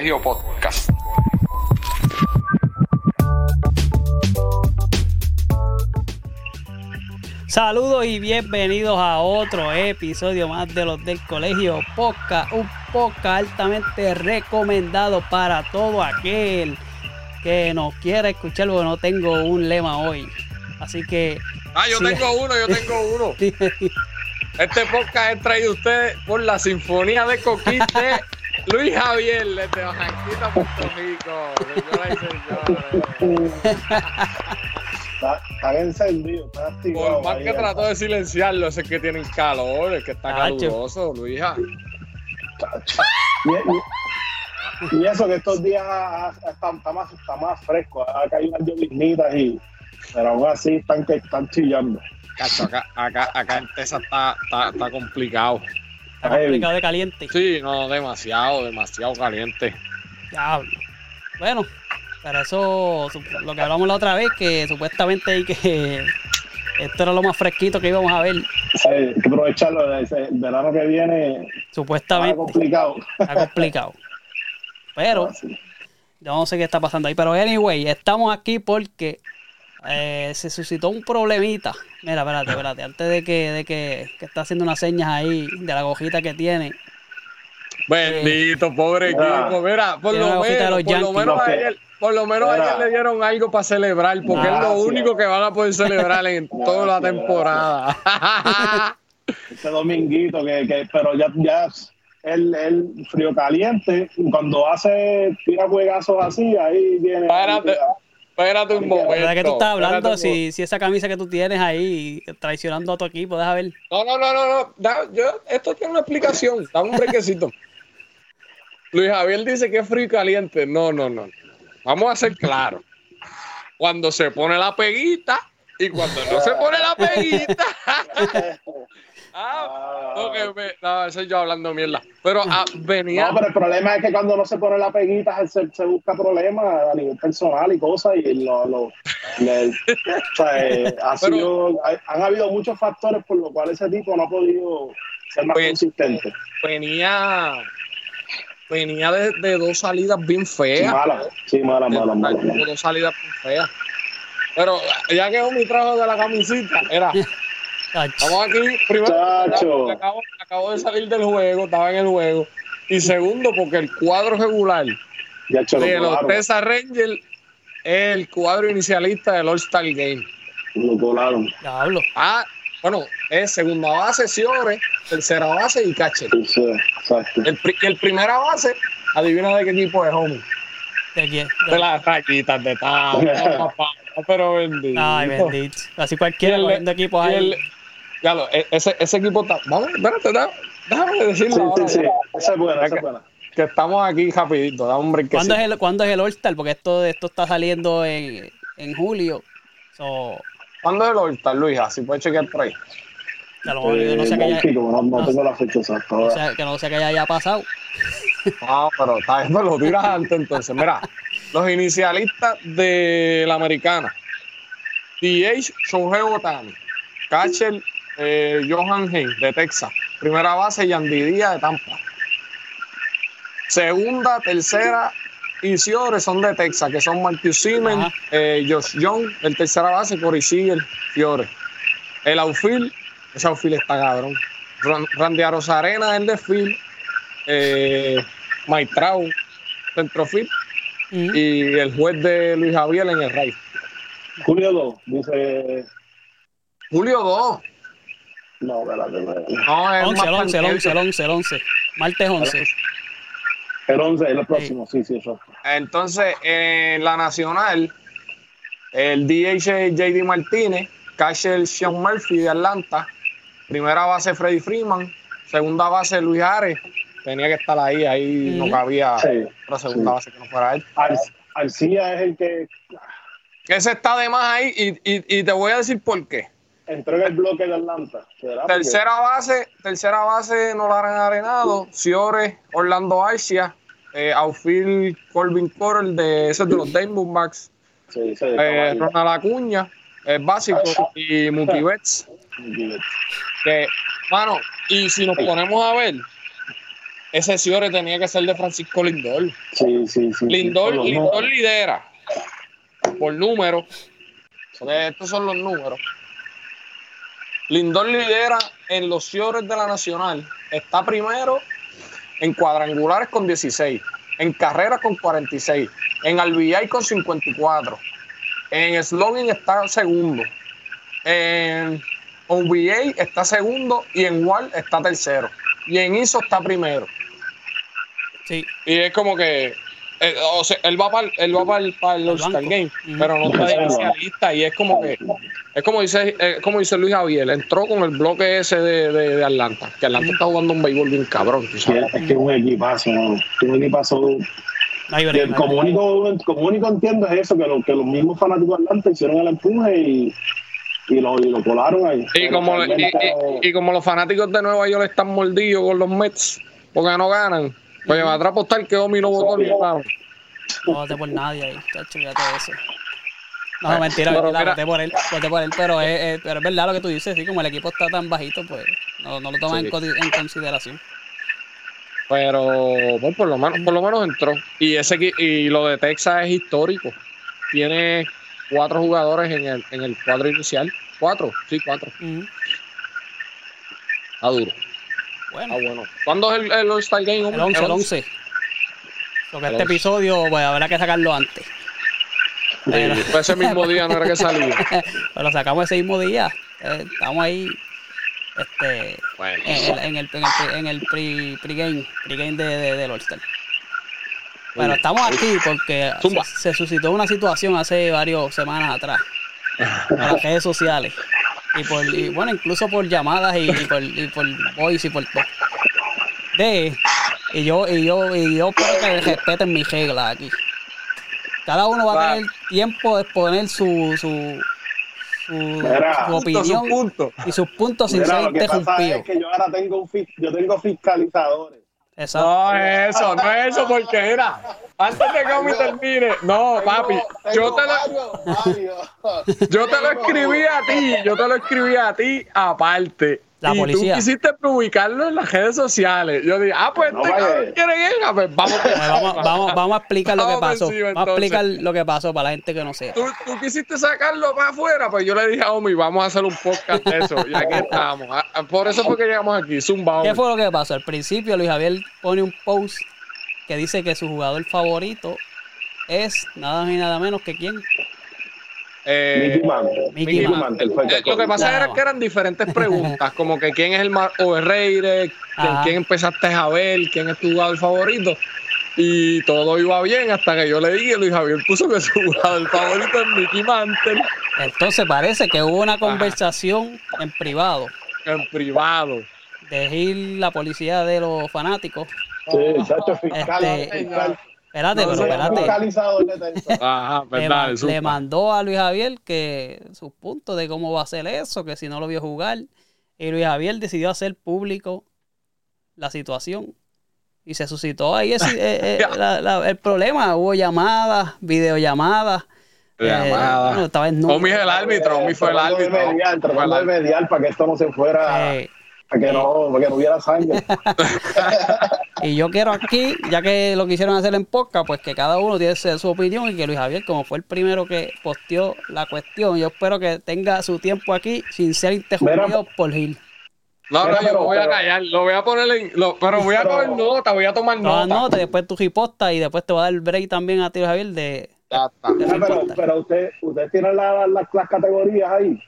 Colegio Podcast. Saludos y bienvenidos a otro episodio más de los del Colegio Podcast, un podcast altamente recomendado para todo aquel que nos quiera escuchar, porque no tengo un lema hoy. Así que. Ah, yo tengo uno, yo tengo uno. Este podcast es traído a ustedes por la Sinfonía de Coquiste. Luis Javier, desde Bajanquita, Puerto Rico. Está, está encendido, está activado. Por más que trató de silenciarlo, ese que tienen calor, el que está caluroso, Luisa. Y, y- y eso que estos días está, está más, está más fresco, ha caído unas lloviznitas y pero aún así están están chillando. Cacho, acá, acá, acá en Texas está, está, está complicado. Está complicado de caliente. Sí, no, demasiado, demasiado caliente. Diablo. Bueno, pero eso, lo que hablamos la otra vez, que supuestamente hay que. Esto era lo más fresquito que íbamos a ver, Sí, hay que aprovecharlo, el verano que viene está supuestamente. complicado. Está complicado. Pero Así. yo no sé qué está pasando ahí. Pero anyway, estamos aquí porque eh, se suscitó un problemita. Mira, espérate, espérate. Antes de que, de que, que está haciendo unas señas ahí de la hojita que tiene. Bendito, pobre Mira. equipo. Mira, por lo menos, por lo menos ayer, por lo menos ayer le dieron algo para celebrar, porque es lo único que van a poder celebrar en toda la temporada. Este dominguito que, que pero ya, ya el, el frío caliente, cuando hace tira juegazos así, ahí viene. Espérate, espérate un momento. ¿Verdad que tú estás hablando? Si, si esa camisa que tú tienes ahí traicionando a tu equipo, deja ver. No, no, no, no, no. Da- yo, esto tiene una explicación. Dame un brequecito. Luis Javier dice que es frío y caliente. No, no, no. Vamos a ser claros. Cuando se pone la peguita y cuando no se pone la peguita. ah, que me- no, eso yo hablando mierda. Pero ah, venía. No, pero el problema es que cuando no se pone la peguita se, se busca problemas a nivel personal y cosas y lo, lo- o sea, eh, ha Pero- sido- han habido muchos factores por los cuales ese tipo no ha podido ser más consistente. venía. Venía de, de dos salidas bien feas. mala, sí, mala, mala, mala. Mala. dos salidas bien feas. Pero ya que mi trajo de la camisita, era. Estamos aquí, primero, Chacho. acabo, acabo de salir del juego, estaba en el juego. Y segundo, porque el cuadro regular Ya, che, lo de los Texas Rangers es el cuadro inicialista del All-Star Game. lo colaron. Diablo. Ah, bueno, es segunda base, Ciore, tercera base y catcher. Sí, exacto. El, el primera base, adivina de qué equipo es, homie. ¿De quién? De las raquitas de tal, papá. Pero bendito. Ay, bendito. Así cualquiera el- equipos ahí. Ya lo, e- ese, ese equipo está. Vamos, espérate, da- déjame decirlo Sí, ahora. sí, sí. Esa es buena, esa es buena. Que estamos aquí rapidito, da un break. ¿Cuándo es el, ¿cuándo es el All-Star? Porque esto, esto está saliendo en, en julio. So, ¿Cuándo es el All-Star, Luis? Así puedes chequear por ahí. a lo mejor yo no sé que, haya, no, no no- tengo la fecha exacta. no ahora. sé- que no sé que haya, haya pasado. Ah, pero está bien, me lo tiras antes entonces. Mira, los inicialistas de la americana. DH Shohei Otani. Catcher eh, Johan Hein de Texas. Primera base Yandy Díaz de Tampa. Segunda, tercera y Ciore son de Texas, que son Marcus Siemens, eh, Josh Young, el tercera base, Corey Seager, Fiore. El outfield, ese outfield está cabrón. Ran- Randy Arozarena, el de field. Eh, Maitrao, centrofield. Mm. Y el juez de Luis Javier en el right. Julio 2, dice. Julio 2. No, espérate, espérate. No, es 11, el más 11, el para 11, el 11, el 11. Martes 11. El 11 es el próximo, sí, sí, eso. Entonces, en la nacional, el DH JD Martínez, catcher Sean Murphy de Atlanta, primera base Freddy Freeman, segunda base Luis Ares, tenía que estar ahí, ahí no Ujú. cabía Sí, otra segunda sí. base que no fuera él. Ar- Arcía es el que Ese está de más ahí y, y- y te voy a decir por qué. Entrega el bloque de Atlanta. ¿será? Porque- Tercera base, tercera base Nolan Arenado, Ciore, Orlando Arcia, eh, outfield Corbin Coral de ese es de los Diamondbacks, Sí, sí, eh, Ronald Acuña, es básico, y Mookie Betts, que, mano, y si nos ponemos a ver, ese Ciore tenía que ser de Francisco Lindor. Sí, sí, sí. Lindor, Lindor lidera por número. porque Estos son los números. Lindor lidera en los Ciores de la Nacional. Está primero en cuadrangulares con 16, en carreras con 46, en RBI con 54, en slugging está segundo, en OVA está segundo y en WAR está tercero. Y en ISO está primero. Sí. Y es como que. Eh, o sea, él va para él va para el, All-Star banco. Game, Ujú. pero no está de inicialista. Y es como que. Es como dice, eh, como dice Luis Javier, entró con el bloque ese de, de- de Atlanta. Que Atlanta está jugando un béisbol bien cabrón, tú sabes. es que es un equipazo. Es un equipazo. No break, el no como único, como único entiendo es eso, que, lo, que los mismos fanáticos de Atlanta hicieron el empuje y, y, lo, y lo colaron ahí. Y como, y- y como los fanáticos de Nueva York están mordidos con los Mets porque no ganan, pues me va a apostar que Omi no votó ni nada. No voté por nadie ahí, chacho, fíjate de eso. No, mentira, Pero mentira, mira- voté por él, voté por él, pero es, es- pero es verdad lo que tú dices, sí, como el equipo está tan bajito, pues no, no lo toman Sí. en, co- en consideración. Pero pues, por lo menos, por lo menos entró. Y ese y lo de Texas es histórico. Tiene cuatro jugadores en el, en el cuadro inicial. Cuatro, sí, cuatro. Ujú. Está duro. Bueno, Ah, bueno. ¿Cuándo es el, el All-Star Game? hombre? el 11, el 11. Lo que El este 11. episodio, pues habrá que sacarlo antes. Sí, Pero- ese mismo día no era que salía. Pero lo sacamos ese mismo día. Eh, estamos ahí este, Bueno. en, el- en el, en el, en el pre, pregame, pregame de, de, del All-Star. Pero estamos aquí porque se, se suscitó una situación hace varias semanas atrás en las redes sociales. Y por, y bueno, incluso por llamadas y, y por, y por voice y por todo. De, y yo, y yo, y yo espero que respeten mis reglas aquí. Cada uno va a tener tiempo de exponer su, su, su, Mira. su Punto, opinión su punto. y sus puntos sin mira, ser interrumpidos. es que yo ahora tengo un fis- yo tengo fiscalizadores. Exacto. No es eso, no es eso, porque era. Antes de que Omi termine. No, papi. Yo te lo, lo yo te lo escribí a ti. Yo te lo escribí a ti aparte. La y policía. tú quisiste publicarlo en las redes sociales. Yo dije, ah, pues No, este vaya. quiere pues vamos. Vamos, vamos, vamos a explicar lo que pasó. encima, Vamos a explicar lo que pasó para la gente que no sepa. Tú, tú quisiste sacarlo para afuera, pues yo le dije a Omi, vamos a hacer un podcast de eso. Y aquí estamos. Ah, ah, Por eso fue que llegamos aquí. Zumba, ¿Qué fue lo que pasó? Al principio Luis Javier pone un post que dice que su jugador favorito es nada más y nada menos que quién. Eh, Mickey Mantle. Mickey Mickey Mantle. Mantle el Eh, lo que pasa era que eran diferentes preguntas, como que quién es el más overrated, quién, Ajá. quién empezaste a ver, quién es tu jugador favorito. Y todo iba bien hasta que yo le dije, Luis Javier puso que su jugador favorito es Mickey Mantle Entonces parece que hubo una conversación en privado en privado. de ir la policía de los fanáticos. Sí, chacho, fiscal. Este, fiscal. Espérate, No pero espérate. Ajá, Le, verdad. mandó a Luis Javier que sus puntos de cómo va a ser eso, que si no lo vio jugar. Y Luis Javier decidió hacer público la situación. Y se suscitó ahí ese- eh, eh, la- la- el problema. Hubo llamadas, videollamadas. eh, bueno, estaba en Omi es el árbitro, Omi fue el árbitro. mediar, tratando de mediar para que esto no se fuera, Eh, para que no, para que no hubiera sangre. y yo quiero aquí, ya que lo quisieron hacer en podcast, pues que cada uno tiene su opinión y que Luis Javier, como fue el primero que posteó la cuestión, yo espero que tenga su tiempo aquí sin ser interrumpido Mira, por Gil. No, no, yo me voy a callar, lo voy a poner en. lo- pero voy a tomar nota, voy a tomar No, nota. no, después tu riposta y después te va a dar el break también a ti, Javier, de... Ya está. de Ah, pero, pero usted, usted tiene la- la- las categorías ahí,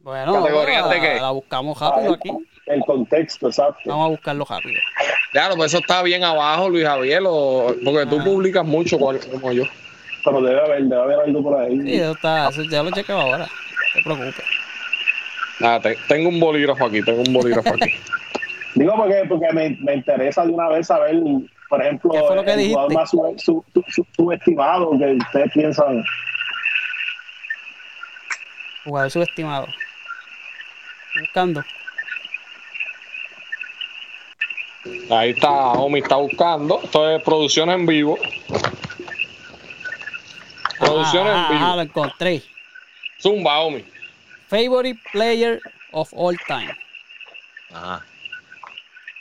Bueno, ¿Categorías la, de qué? la buscamos rápido aquí. El contexto, exacto. Vamos a buscarlo rápido. Claro, pues eso está bien abajo, Luis Javier, o- porque tú Ah. publicas mucho como yo. Pero debe haber, debe haber algo por ahí. Sí, eso está, eso ya lo chequeo ahora. No te preocupes. Ah, te- tengo un bolígrafo aquí, tengo un bolígrafo aquí. Digo porque, porque me, me interesa de una vez saber, por ejemplo, ¿Qué fue lo que el jugador más sub- sub- sub- sub- subestimado que ustedes piensan. Jugador subestimado. Buscando. Ahí está, Omi está buscando. Esto es producción en vivo. Producción Ah, en ah, vivo. lo encontré. Zumba, Omi. Favorite player of all time. Ajá.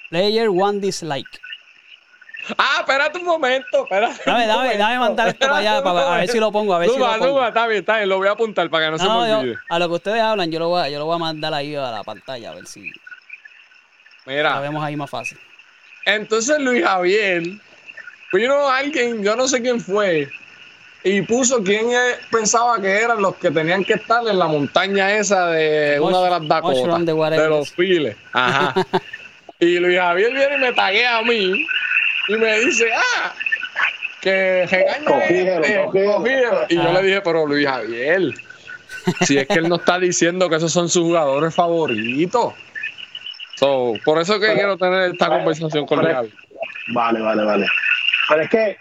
Player one dislike. Ah, espérate un momento. Espérate Dame, dame, momento, dame mandar esto para allá, para, a ver si lo pongo, a ver si lo pongo. zumba, está bien, está bien, lo voy a apuntar para que no, se me yo- olvide. a lo que ustedes hablan, yo lo voy a, yo lo voy a mandar ahí a la pantalla, a ver si lo Mira, vemos ahí más fácil. Entonces Luis Javier, vino alguien, yo no sé quién fue, y puso quién pensaba que eran los que tenían que estar en la montaña esa de Mush- una de las Dakotas, de los files. Ajá. y Luis Javier viene y me taguea a mí y me dice, ah, que regaña este, cogígelo. cogígelo". Y yo le dije, pero Luis Javier, si es que él no está diciendo que esos son sus jugadores favoritos. So, por eso que Pero- quiero tener esta pero- conversación con Javier. Vale, vale, vale. Pero es que,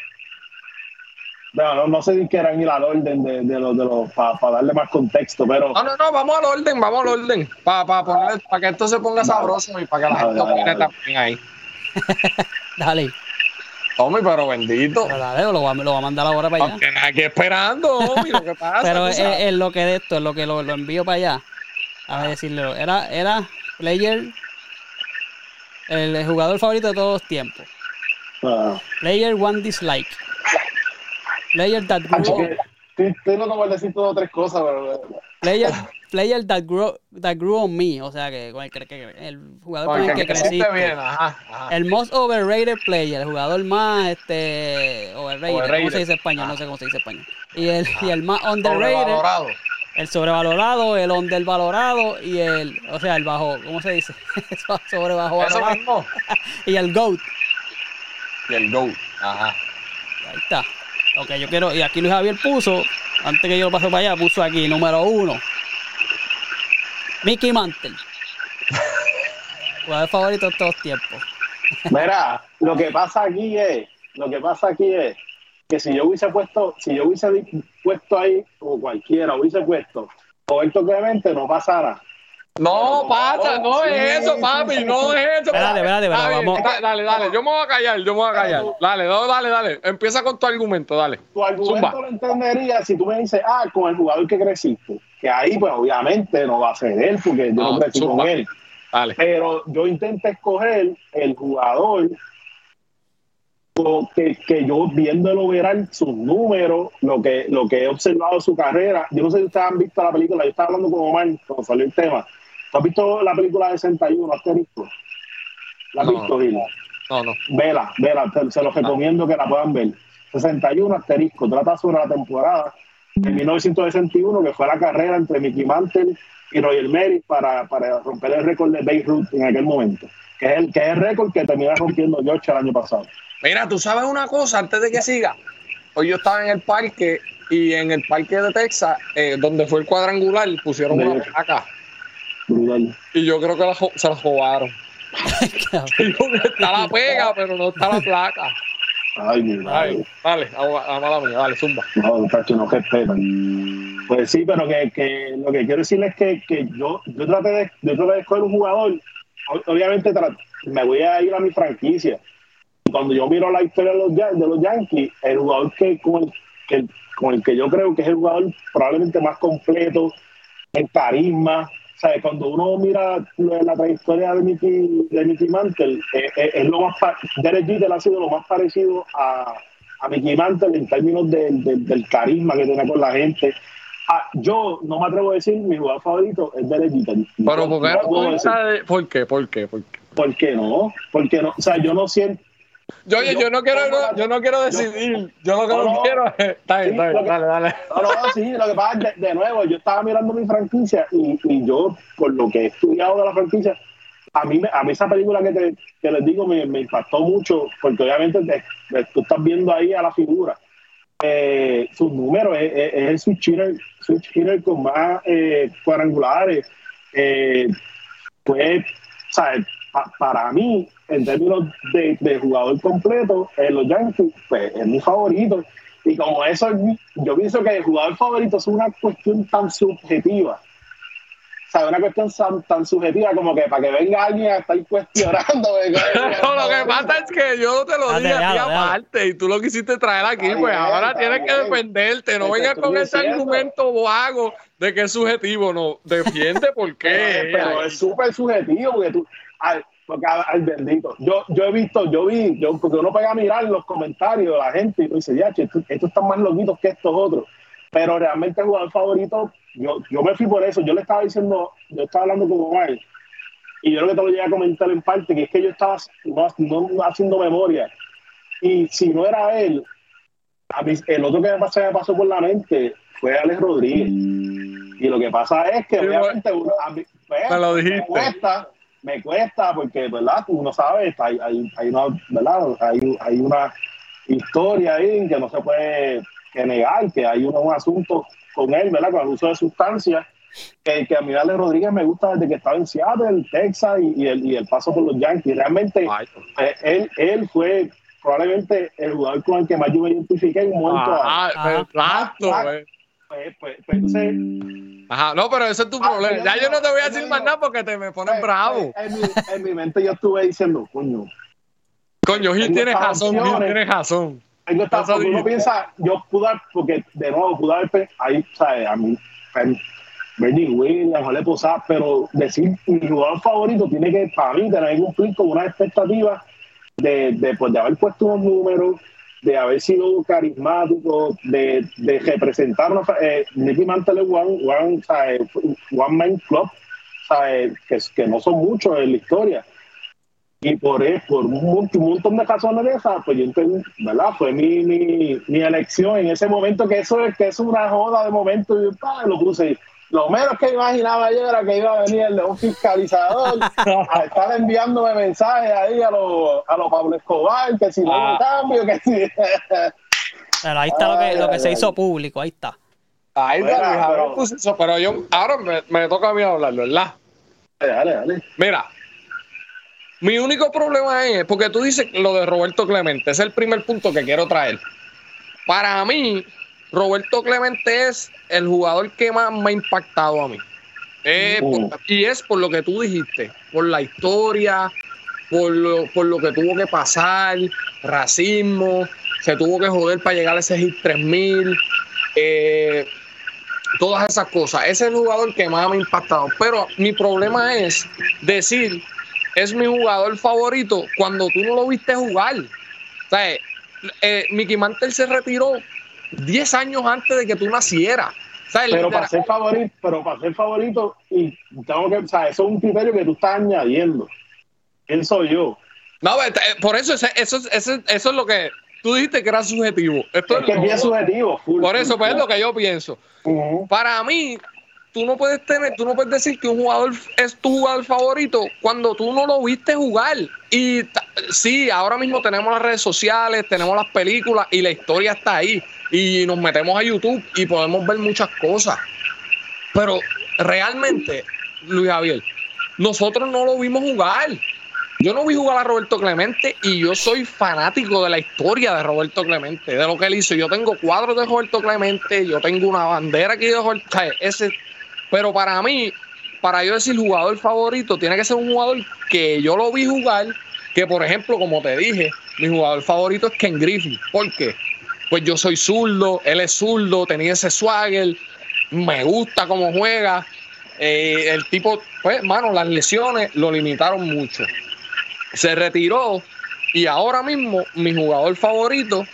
bueno, no, no sé si quieran ir al orden de, de los, de los, para darle más contexto, pero No, no, no, vamos al orden, vamos al orden. Para poner, para que esto se ponga sabroso y para que la gente opine también ahí. Dale, Hombre, pero bendito. pero dale, lo voy a, lo voy a mandar ahora para allá. Aunque aquí esperando, hombre, lo que pasa. Pero es, lo que de esto, es lo que lo, lo envío para allá. A ver decirle, era, era player, el, jugador favorito de todos los tiempos. ah, Player one dislike. Player that Ancho, grew, que- estoy, estoy loco por decir dos o tres cosas, pero player, player that grew, that grew on me. O sea que con el, que- que- el jugador con el que creciste creciste. bien, ajá, ajá. El most overrated player, el jugador más este overrated, ¿cómo Overrated. se dice español? No sé cómo se dice español. Y el, y el más underrated, Sobrevalorado. El sobrevalorado, el undervalorado y el, o sea, el bajo, ¿cómo se dice? Sobrebajo Eso mismo. Y el GOAT. Y el GOAT. Ajá. Ahí está. Ok, yo quiero, y aquí Luis Javier puso, antes que yo lo paso para allá, puso aquí, número uno. Mickey Mantle. Jugador favorito de todos tiempos. Mira, lo que pasa aquí es, lo que pasa aquí es que si yo hubiese puesto, si yo hubiese puesto ahí, o cualquiera hubiese puesto, Roberto Clemente no pasara. No, pasa, no Sí, es eso, sí, papi, sí, no es eso. Espérate, espérate, Está espérate, vamos. Dale, dale, yo me voy a callar, yo me voy a callar. Dale, no, dale, dale. Empieza con tu argumento, dale. Tu argumento Zumba. lo entendería si tú me dices, ah, con el jugador que creciste. Que ahí, pues obviamente no va a ser él, porque yo no, No, crecí zumba. con él. Dale. Pero yo intento escoger el jugador que, que yo viéndolo verán sus números, lo que, lo que he observado de su carrera. Yo no sé si ustedes han visto la película, yo estaba hablando con Omar cuando salió el tema. ¿Tú has visto la película de 61, Asterisco? ¿La has No. visto, Gila? No, no. Vela, vela, te- se los recomiendo que la puedan ver. 61 asterisco, trata sobre la temporada de 1961, que fue la carrera entre Mickey Mantle y Roger Merritt para, para romper el récord de Babe Ruth en aquel momento, que es el, que es el récord que termina rompiendo George el año pasado. Mira, tú sabes una cosa antes de que siga. Hoy yo estaba en el parque y en el parque de Texas, eh, donde fue el cuadrangular, pusieron De una placa. Brutal. Y yo creo que la se la robaron. Está la pega, pero no está la placa. Ay, mi madre. Ay, dale, a, mala mía, dale, zumba. No, tacho, no respetan. Pues sí, pero que, que lo que quiero decirles es que, que yo, yo traté de, yo traté de escoger un jugador. Obviamente me voy a ir a mi franquicia. Cuando yo miro la historia de los, de los Yankees, el jugador que con, el, que con el que yo creo que es el jugador probablemente más completo en carisma. Sea, cuando uno mira la, trayectoria de Mickey, de Mickey Mantle, eh, eh, es lo más Derek Jeter ha sido lo más parecido a, a Mickey Mantle en términos del- del- del carisma que tiene con la gente. Ah, yo no me atrevo a decir mi jugador favorito es Derek Jeter. Pero ¿por qué no de- ¿Por qué? ¿Por qué? ¿Por qué? ¿Por qué no? Porque no, o sea, yo no siento. Yo, oye, yo no quiero, no- yo no quiero decidir. Yo lo que No, no, quiero es. Está bien, está bien, que- dale, dale. No, no, sí, lo que pasa es de, de nuevo, yo estaba mirando mi franquicia y, y yo, por lo que he estudiado de la franquicia, a mí, a mí esa película que, te, que les digo me, me impactó mucho, porque obviamente te- tú estás viendo ahí a la figura. Eh, sus números es, es- es el switch hitter, switch hitter con más eh, cuadrangulares. Eh, pues, ¿sabes? Pa- para mí, en términos de, de jugador completo, en los Yankees, pues es mi favorito. Y como eso, yo pienso que el jugador favorito es una cuestión tan subjetiva. O sea, una cuestión tan, tan subjetiva como que para que venga alguien a estar cuestionando. No, lo que pasa es que yo te lo dije a ti aparte y tú lo quisiste traer aquí, Está pues bien, ahora tienes que bien. defenderte. No vengas con ese diciendo. argumento vago de que es subjetivo. No, defiende por qué. Pero es súper subjetivo porque tú, a ver, Porque al bendito. Yo, yo he visto, yo vi, yo, porque uno pega a mirar los comentarios de la gente y uno dice, ya, estos esto están más loquitos que estos otros. Pero realmente el jugador favorito, yo, yo me fui por eso. Yo le estaba diciendo, yo estaba hablando con Omar, y yo creo que te lo llegué a comentar en parte, que es que yo estaba no, haciendo memoria. Y si no era él, a mí, el otro que me pasó, me pasó por la mente fue Alex Rodríguez. Y lo que pasa es que obviamente uno, a mí, pues, me, cuesta, me cuesta porque, ¿verdad? Uno sabe, hay, hay, hay una, ¿verdad? Hay, hay, una historia ahí que no se puede negar, que hay un, un asunto con él, ¿verdad? Con el uso de sustancias que, que a mí Alex Rodríguez me gusta desde que estaba en Seattle, Texas y, el, y el paso por los Yankees. Realmente eh, él, él fue probablemente el jugador con el que más yo me identifiqué en un momento. Ah, exacto, pues, pues, pues, Ajá, no, pero ese es tu problema. Ya yo no te voy a decir más nada porque te me pones bravo. En mi, en mi mente yo estuve diciendo, coño. Coño, Gil tienes razón, Gil tienes razón. uno piensa, yo pude, porque de nuevo pude haber, ahí, ¿sabes? A mí, Bernie Williams, Jole Posada, pero decir mi jugador favorito tiene que, para mí, tener que cumplir con una expectativa de, de, pues, de haber puesto unos números, de haber sido carismático, de, de representar eh, Nicky Mantle One, one, one Man Club, Que, que no son muchos en la historia. Y por, por un, montón de razones de esas, pues yo entendí, ¿verdad? Fue mi, mi, mi, elección en ese momento, que eso es que es una joda de momento, y yo, lo puse lo menos que imaginaba yo era que iba a venir el de un fiscalizador a estar enviándome mensajes ahí a los a los Pablo Escobar, que si no un ah. cambio, que si. Pero ahí está lo que, lo que se hizo público, ahí está. Ahí está, pero, eso, pero yo, ahora me, me, toca a mí hablarlo, ¿verdad? Dale, dale. Mira, mi único problema es, porque tú dices lo de Roberto Clemente, es el primer punto que quiero traer. Para mí, Roberto Clemente es el jugador que más me ha impactado a mí. Eh, y es por lo que tú dijiste, por la historia, por lo, por lo que tuvo que pasar, racismo, se tuvo que joder para llegar a ese hit 3000, eh, todas esas cosas. Ese es el jugador que más me ha impactado. Pero mi problema es decir, es mi jugador favorito cuando tú no lo viste jugar. O sea, eh, Mickey Mantle se retiró 10 años antes de que tú nacieras. pero para ser favorito, pero para ser favorito, y tengo que, o sea, eso es un criterio que tú estás añadiendo. ¿Quién soy yo? No, por eso, eso, eso, eso, es lo que tú dijiste que era subjetivo. Esto es, que es bien subjetivo. por eso, pues es lo que yo pienso. Para mí, tú no puedes tener, tú no puedes decir que un jugador es tu jugador favorito cuando tú no lo viste jugar. Y sí, ahora mismo tenemos las redes sociales, tenemos las películas y la historia está ahí. Y nos metemos a YouTube y podemos ver muchas cosas. Pero realmente, Luis Javier, nosotros no lo vimos jugar. Yo no vi jugar a Roberto Clemente y yo soy fanático de la historia de Roberto Clemente, de lo que él hizo. Yo tengo cuadros de Roberto Clemente, yo tengo una bandera aquí de Roberto. Ese pero para mí, para yo decir jugador favorito, tiene que ser un jugador que yo lo vi jugar, que por ejemplo, como te dije, mi jugador favorito es Ken Griffin. ¿Por qué? Pues yo soy zurdo, él es zurdo, tenía ese swagger, me gusta cómo juega. Eh, el tipo, pues, mano, las lesiones lo limitaron mucho. Se retiró y ahora mismo mi jugador favorito,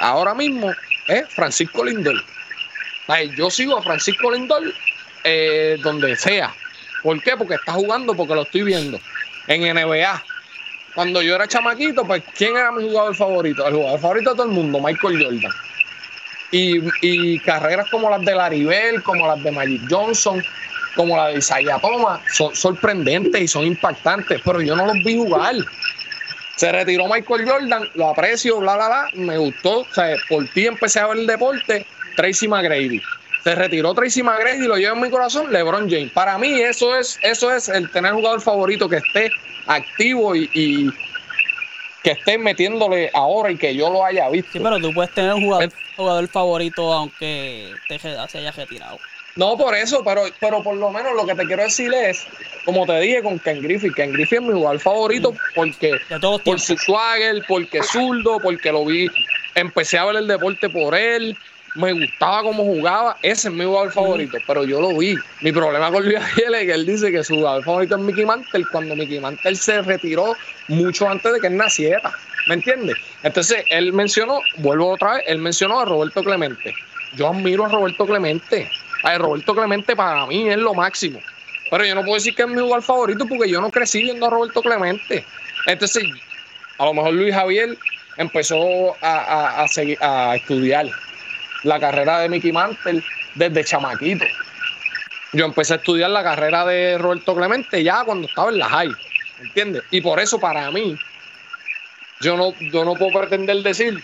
ahora mismo, es Francisco Lindor. yo sigo a Francisco Lindor eh, donde sea. ¿Por qué? Porque está jugando, porque lo estoy viendo. En NBA. Cuando yo era chamaquito, pues, ¿quién era mi jugador favorito? El jugador favorito de todo el mundo, Michael Jordan. Y, carreras como las de Laribel, como las de Magic Johnson, como la de Isaiah Thomas, son sorprendentes y son impactantes, pero yo no los vi jugar. Se retiró Michael Jordan, lo aprecio, bla, bla, bla, me gustó. O sea, por ti empecé a ver el deporte, Tracy McGrady. Se retiró Tracy McGrady y lo lleva en mi corazón LeBron James. Para mí eso es, eso es el tener jugador favorito que esté activo y, que esté metiéndole ahora y que yo lo haya visto. Sí, pero tú puedes tener un jugador, jugador favorito aunque te, se haya retirado. No, por eso, pero, pero por lo menos lo que te quiero decir es, como te dije con Ken Griffey, Ken Griffey es mi jugador favorito mm. porque por su swagger, porque es zurdo, porque lo vi, empecé a ver el deporte por él, me gustaba cómo jugaba, ese es mi jugador favorito, pero yo lo vi. Mi problema con Luis Ariel es que él dice que su jugador favorito es Mickey Mantle cuando Mickey Mantle se retiró mucho antes de que él naciera. ¿Me entiendes? Entonces, él mencionó, vuelvo otra vez, él mencionó a Roberto Clemente. Yo admiro a Roberto Clemente. A Roberto Clemente para mí es lo máximo. Pero yo no puedo decir que es mi jugador favorito porque yo no crecí viendo a Roberto Clemente. Entonces, a lo mejor Luis Javier empezó a, seguir, a estudiar la carrera de Mickey Mantle desde chamaquito. Yo empecé a estudiar la carrera de Roberto Clemente ya cuando estaba en la high, ¿entiendes? Y por eso para mí, yo no, yo no puedo pretender decir,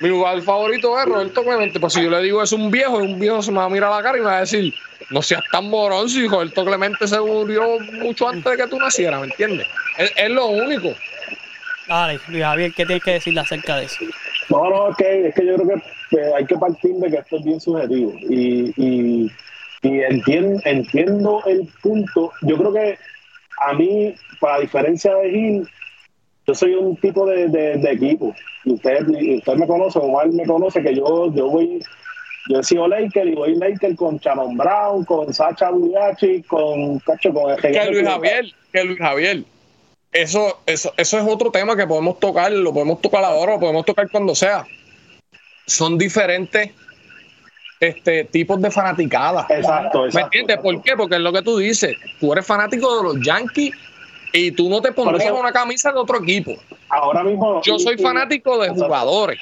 mi lugar favorito es Roberto Clemente, pues si yo le digo es un viejo, un viejo se me va a mirar a la cara y me va a decir, no seas tan morón si Roberto Clemente se murió mucho antes de que tú nacieras, ¿me entiendes? Es, lo único. Dale, Luis Javier, ¿qué tienes que decir acerca de eso? No, no, es que, es que yo creo que pues, hay que partir de que esto es bien subjetivo. Y, y, y entiendo, entiendo el punto. Yo creo que a mí, para diferencia de Gil, yo soy un tipo de, de, equipo. Y usted, usted me conoce, Omar me conoce, que yo, yo voy, yo he sido Laker y voy Laker con Shannon Brown, con Sacha Buyachi, con Cacho, con el Que Luis Javier, que Luis Javier. Eso, eso, eso es otro tema que podemos tocar, lo podemos tocar ahora, lo podemos tocar cuando sea. Son diferentes este, tipos de fanaticada. Exacto, exacto. ¿Me entiendes? ¿Por qué? Porque es lo que tú dices. Tú eres fanático de los Yankees y tú no te pondrías una camisa de otro equipo. Ahora mismo. Yo soy fanático de jugadores.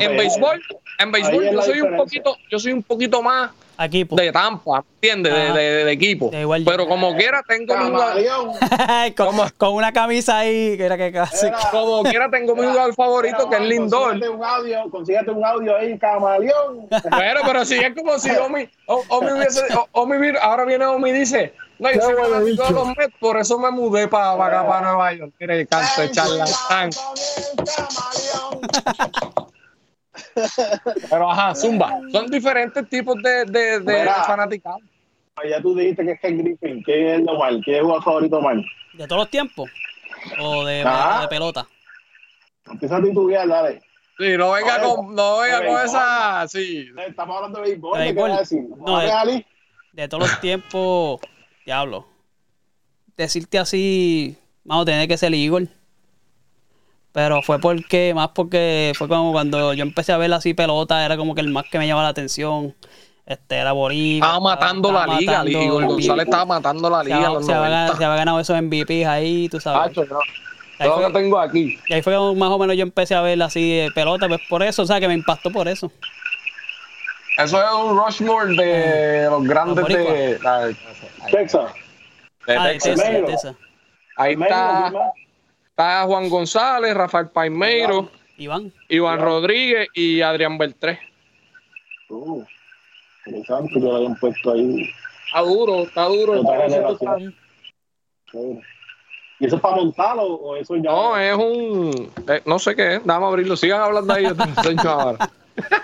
en béisbol, en béisbol yo soy un poquito, yo soy un poquito más Equipo. de Tampa, ¿entiendes? De, de, de, equipo. Pero como quiera tengo mi jugador. con, una camisa ahí, que era que casi. como quiera tengo mi jugador favorito, que es Lindor. Consíguete un audio, consíguete un audio ahí, camaleón. Bueno, pero si es como si Omi, Omi hubiese, Omi, ahora viene Omi y dice, no, yo soy fanático de los Mets, por eso me mudé para, para acá, para Nueva York. Mira el canto de charlatán. Pero ajá, Zumba. Son diferentes tipos de, de, de fanaticados. Ya tú dijiste que es Ken Griffin. ¿Qué es lo mal? ¿Qué es el jugador favorito mal? ¿De todos los tiempos? ¿O de, de pelota? Empieza a titubear, dale. Sí, no venga con, no venga con esa. Sí. Estamos hablando de béisbol. ¿De, béisbol? Decir? No, de, de, todos los tiempos, diablo. Decirte así, vamos a tener que ser Igor. Pero fue porque, más porque fue como cuando yo empecé a ver así pelota, era como que el más que me llamaba la atención. Este, era Boricua. Estaba matando la liga, Igor González estaba matando la liga. Se, había, se, había, ganado esos MVPs ahí, tú sabes. Yo lo tengo aquí. Y ahí fue como más o menos yo empecé a ver así pelota, pues por eso, o sea, que me impactó por eso. Eso es un Rushmore de los grandes de, Texas. De ah, Texas. Ahí está. Está Juan González, Rafael Paimeiro, Iván, Iván Rodríguez y Adrián Beltré. Uh, interesante que lo hayan puesto ahí. Está duro, está duro. ¿Y eso es para montarlo o eso ya? No, es un. Eh, no sé qué es. Dame a abrirlo. Sigan hablando ahí. Yo ahora.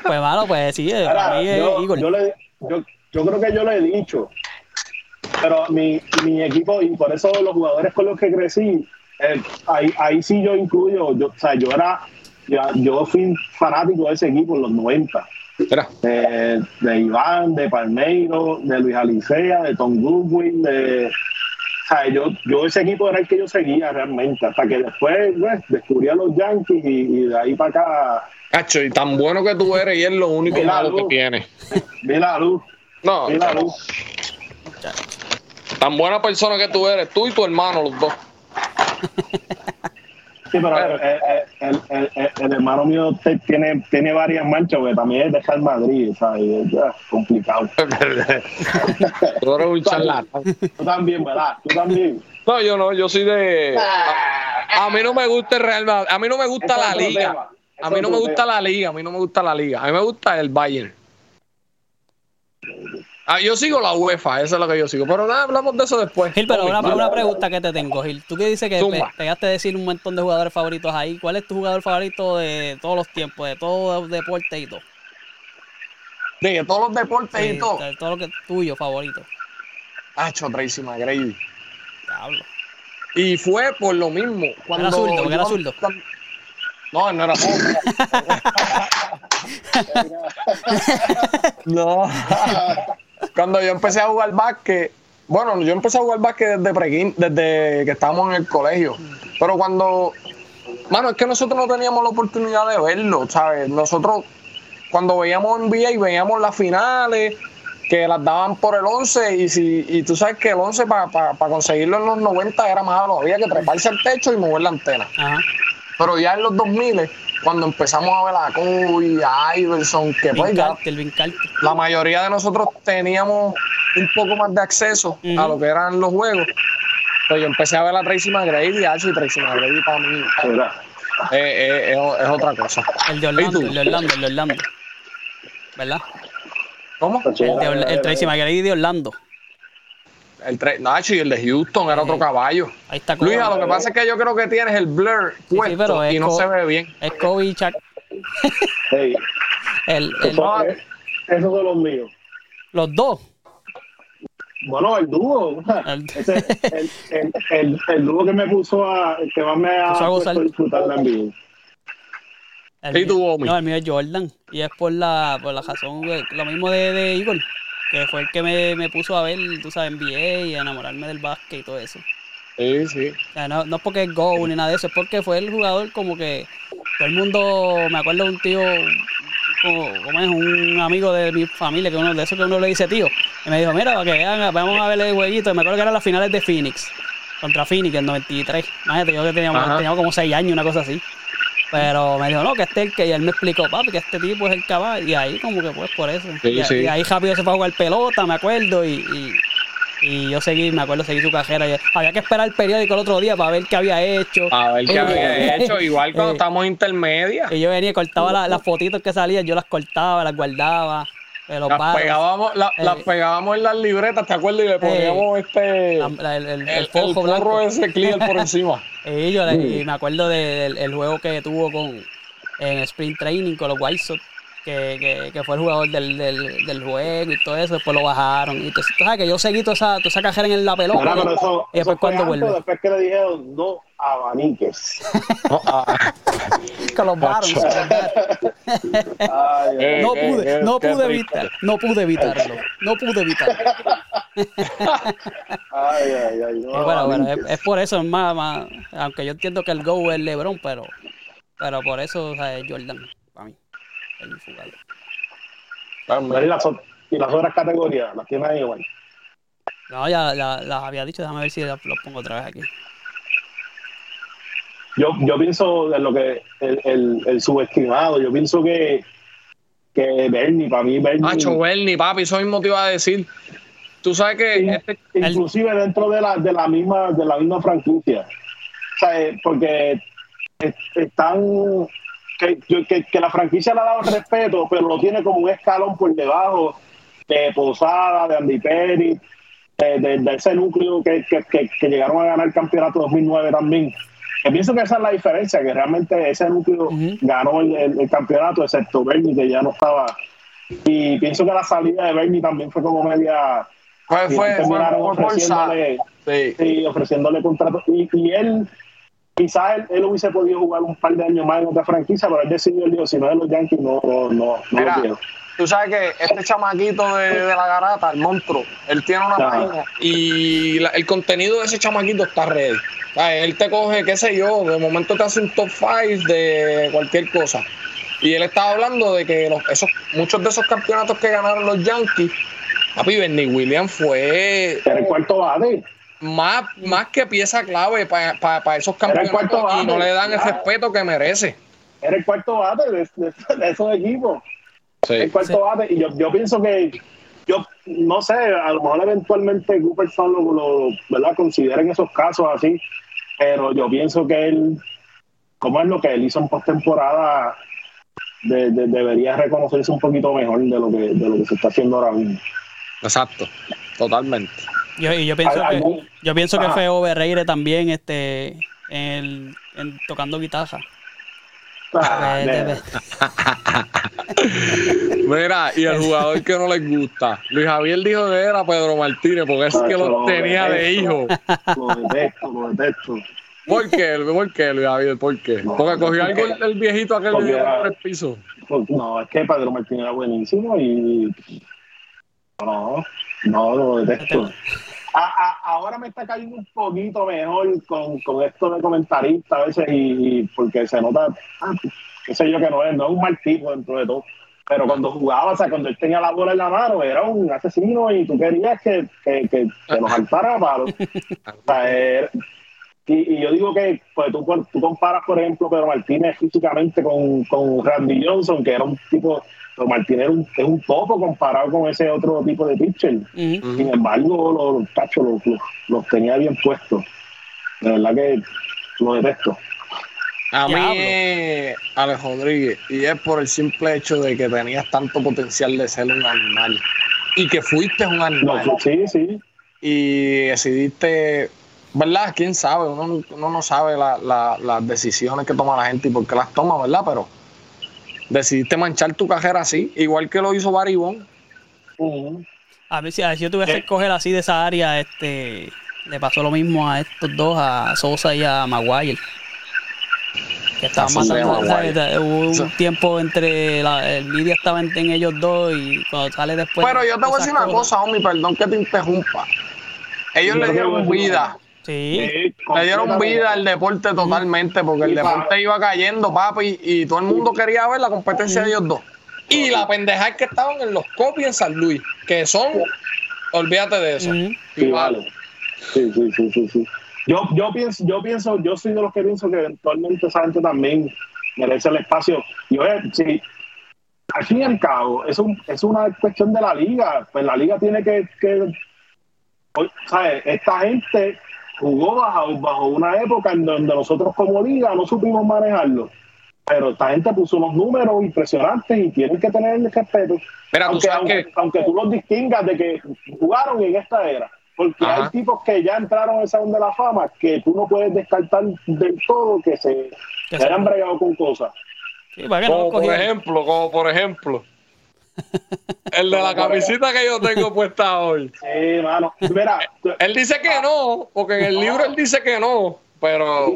Pues, malo, pues sí. Ahora, yo, yo, le, yo, yo creo que yo le he dicho. Pero mi, mi equipo, y por eso los jugadores con los que crecí, eh, ahí, ahí sí yo incluyo, yo, o sea, yo era, yo, fui fanático de ese equipo en los 90. De, de, Iván, de Palmeiro, de Luis Alicea, de Tom Goodwin, de, o sea, yo, yo ese equipo era el que yo seguía realmente, hasta que después pues, descubrí a los Yankees y, de ahí para acá. Cacho, y tan bueno que tú eres y es lo único malo que tienes. Ve la luz. No. la luz. Tan buena persona que tú eres, tú y tu hermano, los dos. Sí, pero el, el, el, el, hermano mío tiene, tiene varias manchas, porque también es de Real Madrid, ¿sabes? Es complicado. Tú eres un charlatán. Tú también, ¿verdad? Tú también. No, yo no, yo soy de. A mí no me gusta el Real Madrid. A mí no me gusta la liga. A mí no me gusta la liga. A mí no me gusta la liga. A mí me gusta el Bayern. Ah, yo sigo la UEFA, eso es lo que yo sigo. Pero nada, hablamos de eso después. Gil, pero una, una, pregunta que te tengo, Gil. Tú que dices que te pegaste a decir un montón de jugadores favoritos ahí. ¿Cuál es tu jugador favorito de todos los tiempos, de todos los deportes y todo? De todos los deportes y todo. De todo lo que es tuyo favorito. Hacho, Tracy McGrady. Diablo. Y fue por lo mismo. Cuando era zurdo, era zurdo. No, no era zurdo. No. Cuando yo empecé a jugar básquet, bueno, yo empecé a jugar básquet desde, prequin- desde que estábamos en el colegio. Pero cuando, mano, es que nosotros no teníamos la oportunidad de verlo, ¿sabes? Nosotros, cuando veíamos NBA, veíamos las finales, que las daban por el 11, y si y tú sabes que el 11 para conseguirlo en los 90 era malo, había que treparse al techo y mover la antena. Ajá. Pero ya en los 2000, cuando empezamos a ver a Kobe, a Iverson, que pues ya la mayoría de nosotros teníamos un poco más de acceso a lo que eran los juegos. Pues yo empecé a ver a Tracy McGrady y H, y Tracy McGrady para mí eh, eh, es, es otra cosa. El de ¿Y Orlando, el de Orlando, el de Orlando. ¿Verdad? ¿Cómo? El, de Orla- el Tracy McGrady de Orlando. El Nacho y el de Houston era otro caballo. Ahí está Kobe. Luisa, lo que pasa es que yo creo que tienes el blur sí, puesto y no se ve bien. Es Kobe y Shaq. hey, El, el- eso- eh, esos son los míos. los dos. Bueno, el dúo. El- Ese, el, el, el, el dúo que me puso a. el que más me ha puesto a disfrutar la NBA. El ¿Y mío- tú? No, el mío es Jordan. Y es por la, por la razón, lo mismo de, de Igor. Que fue el que me, me puso a ver, tú sabes, NBA y a enamorarme del básquet y todo eso. Sí, sí. O sea, no, no es porque es Go ni nada de eso, es porque fue el jugador como que todo el mundo, me acuerdo de un tío, como, como es un amigo de mi familia, que uno de eso que uno le dice tío, y me dijo, mira, para que vean, vamos a ver el jueguito, y me acuerdo que eran las finales de Phoenix, contra Phoenix en 93, imagínate, yo que teníamos, Ajá. teníamos como 6 años, una cosa así. Pero me dijo, no, que este es el que, y él me explicó, papi, que este tipo es el caballo, y ahí como que pues por eso. Sí, y, sí. y ahí rápido se fue a jugar pelota, me acuerdo, y, y, y yo seguí, me acuerdo, seguí su carrera. Y había que esperar el periódico el otro día para ver qué había hecho. A ver qué Eh, había hecho. Igual cuando eh, estábamos intermedia. Y yo venía y cortaba la- las fotitos que salían, yo las cortaba, las guardaba. De los Las pegábamos, la- Eh. las pegábamos en las libretas, ¿te acuerdas? Y le poníamos este. La- la- el, el, el, el blanco. ese clear por encima. Y yo le- y me acuerdo de- del el juego que tuvo con en Sprint Training con los White Sox, que, que, que fue el jugador del, del, del juego y todo eso, después lo bajaron. Y entonces, tú sabes que yo seguí toda esa, toda esa cajera en la pelota. Ahora, pero eso, y después cuando antes, vuelve. después que le dijeron no abaniques. No, ah, Con los. Ay, Eh, No qué- pude, qué- no pude triste. evitar, no pude evitarlo, no pude evitarlo. ay, ay, ay, no Y bueno, bueno, es, por eso, es más, más, aunque yo entiendo que el Go es LeBron, pero, pero por eso o sea, es Jordan, el jugador. Pero ¿y las, ot- y las otras categorías, las tienen ahí igual. No, ya las había dicho, déjame ver si los pongo otra vez aquí. Yo, yo pienso en lo que el, el, el subestimado, yo pienso que, que Bernie, para mí Bernie, Nacho Bernie, papi, eso mismo te iba a decir. Tú sabes que in- este, inclusive dentro de la, de la misma de la misma franquicia. O sea, eh, porque es- están que, yo- que, que la franquicia le ha dado respeto, pero lo tiene como un escalón por debajo de Posada, de Andy Perry, de, de- de ese núcleo que, que, que- que llegaron a ganar el campeonato 2009 también. Que pienso que esa es la diferencia, que realmente ese núcleo ganó el, el- el campeonato, excepto Bernie, que ya no estaba. Y pienso que la salida de Bernie también fue como media. fue, fue, terminaron ofreciéndole, Sí. sí, ofreciéndole contrato. Y, y él, quizás él, él hubiese podido jugar un par de años más en otra franquicia, pero él decidió, él dijo, si no es de los Yankees, no, no, no, Mira, lo quiero. Tú sabes que este chamaquito de, de la garata, el monstruo, él tiene una Ajá. página y la- el contenido de ese chamaquito está ready. Él te coge, qué sé yo, de momento te hace un top 5 de cualquier cosa. Y él estaba hablando de que los- esos, muchos de esos campeonatos que ganaron los Yankees, papi, Bernie Williams fue Era el cuarto bate. Más, más que pieza clave para esos Era el cuarto campeonatos y no le dan el respeto que merece. Era el cuarto bate de, de- de esos equipos. Sí. el cuarto Sí. bate. Y yo, yo pienso que, yo no sé, a lo mejor eventualmente Cooperson lo, lo ¿verdad? considera en esos casos así, pero yo pienso que él, como es lo que él hizo en postemporada, de, de- debería reconocerse un poquito mejor de lo que, de lo que se está haciendo ahora mismo. Exacto, totalmente. Yo, y yo pienso Al- que, yo pienso que fue Overreire también este, en, el- en tocando guitarra. Ah, Mira, y el jugador que no les gusta. Luis Javier dijo que era Pedro Martínez, porque es que los tenía de hijo. Lo detesto, lo detesto. ¿Por qué? ¿Por qué, Luis Javier? ¿Por qué? Porque cogió algo el, el viejito aquel de tres pisos. Pues, No, es que Pedro Martín era buenísimo y. No, no, lo detesto. A- ahora me está cayendo un poquito mejor con, con esto de comentarista a veces y, porque se nota, ah, qué sé yo que no es, no es un mal tipo dentro de todo. Pero cuando jugaba, o sea, cuando él tenía la bola en la mano, era un asesino y tú querías que, que, que, que nos saltara a. O sea, y, y yo digo que pues, tú, tú comparas, por ejemplo, Pedro Martínez físicamente con, con Randy Johnson, que era un tipo, Martínez era un, es un topo comparado con ese otro tipo de pitcher. Sin embargo, los, los, tachos los, los- los tenía bien puestos. De verdad que lo detesto. A mí es Alex Rodríguez, y es por el simple hecho de que tenías tanto potencial de ser un animal y que fuiste un No, animal sí, sí. y decidiste, ¿verdad? ¿Quién sabe? Uno, no- uno no sabe la- la- las decisiones que toma la gente y por qué las toma, ¿verdad? Pero decidiste manchar tu cajera así, igual que lo hizo Baribón. Ver si, a ver si yo tuviese que escoger así de esa área, este, le pasó lo mismo a estos dos, a Sosa y a Maguire. Que estaban matando. Hubo un tiempo entre la, el media estaba en, en ellos dos y cuando sale después. Pero yo te voy a decir una cosa, homie, perdón que te interrumpa. Ellos le dieron vida. Sí, Sí, Le dieron vida al deporte totalmente, porque el deporte iba cayendo, papi, y todo el mundo quería ver la competencia de ellos dos. Y la pendeja es que estaban en los copies en San Luis, que son, olvídate de eso. Sí, vale. Sí, sí, sí, sí, sí. Yo, yo pienso, yo pienso, yo soy de los que pienso que eventualmente esa gente también merece el espacio. Y oye, sí, al fin y al cabo, es, un, es una cuestión de la liga. Pues la liga tiene que, que ¿sabes? Esta gente jugó bajo, bajo una época en donde nosotros como liga no supimos manejarlo. Pero esta gente puso unos números impresionantes y tienen que tener el respeto. Mira, tú aunque, sabes aunque, que aunque tú los distingas de que jugaron en esta era. Porque Ajá. hay tipos que ya entraron en el Salón de la Fama que tú no puedes descartar del todo que se, Que se hayan bregado con cosas. sí, como por ejemplo, como por ejemplo, el de la camisita que yo tengo puesta hoy. Sí, mano. Mira, Él dice que no, porque en el libro él dice que no, pero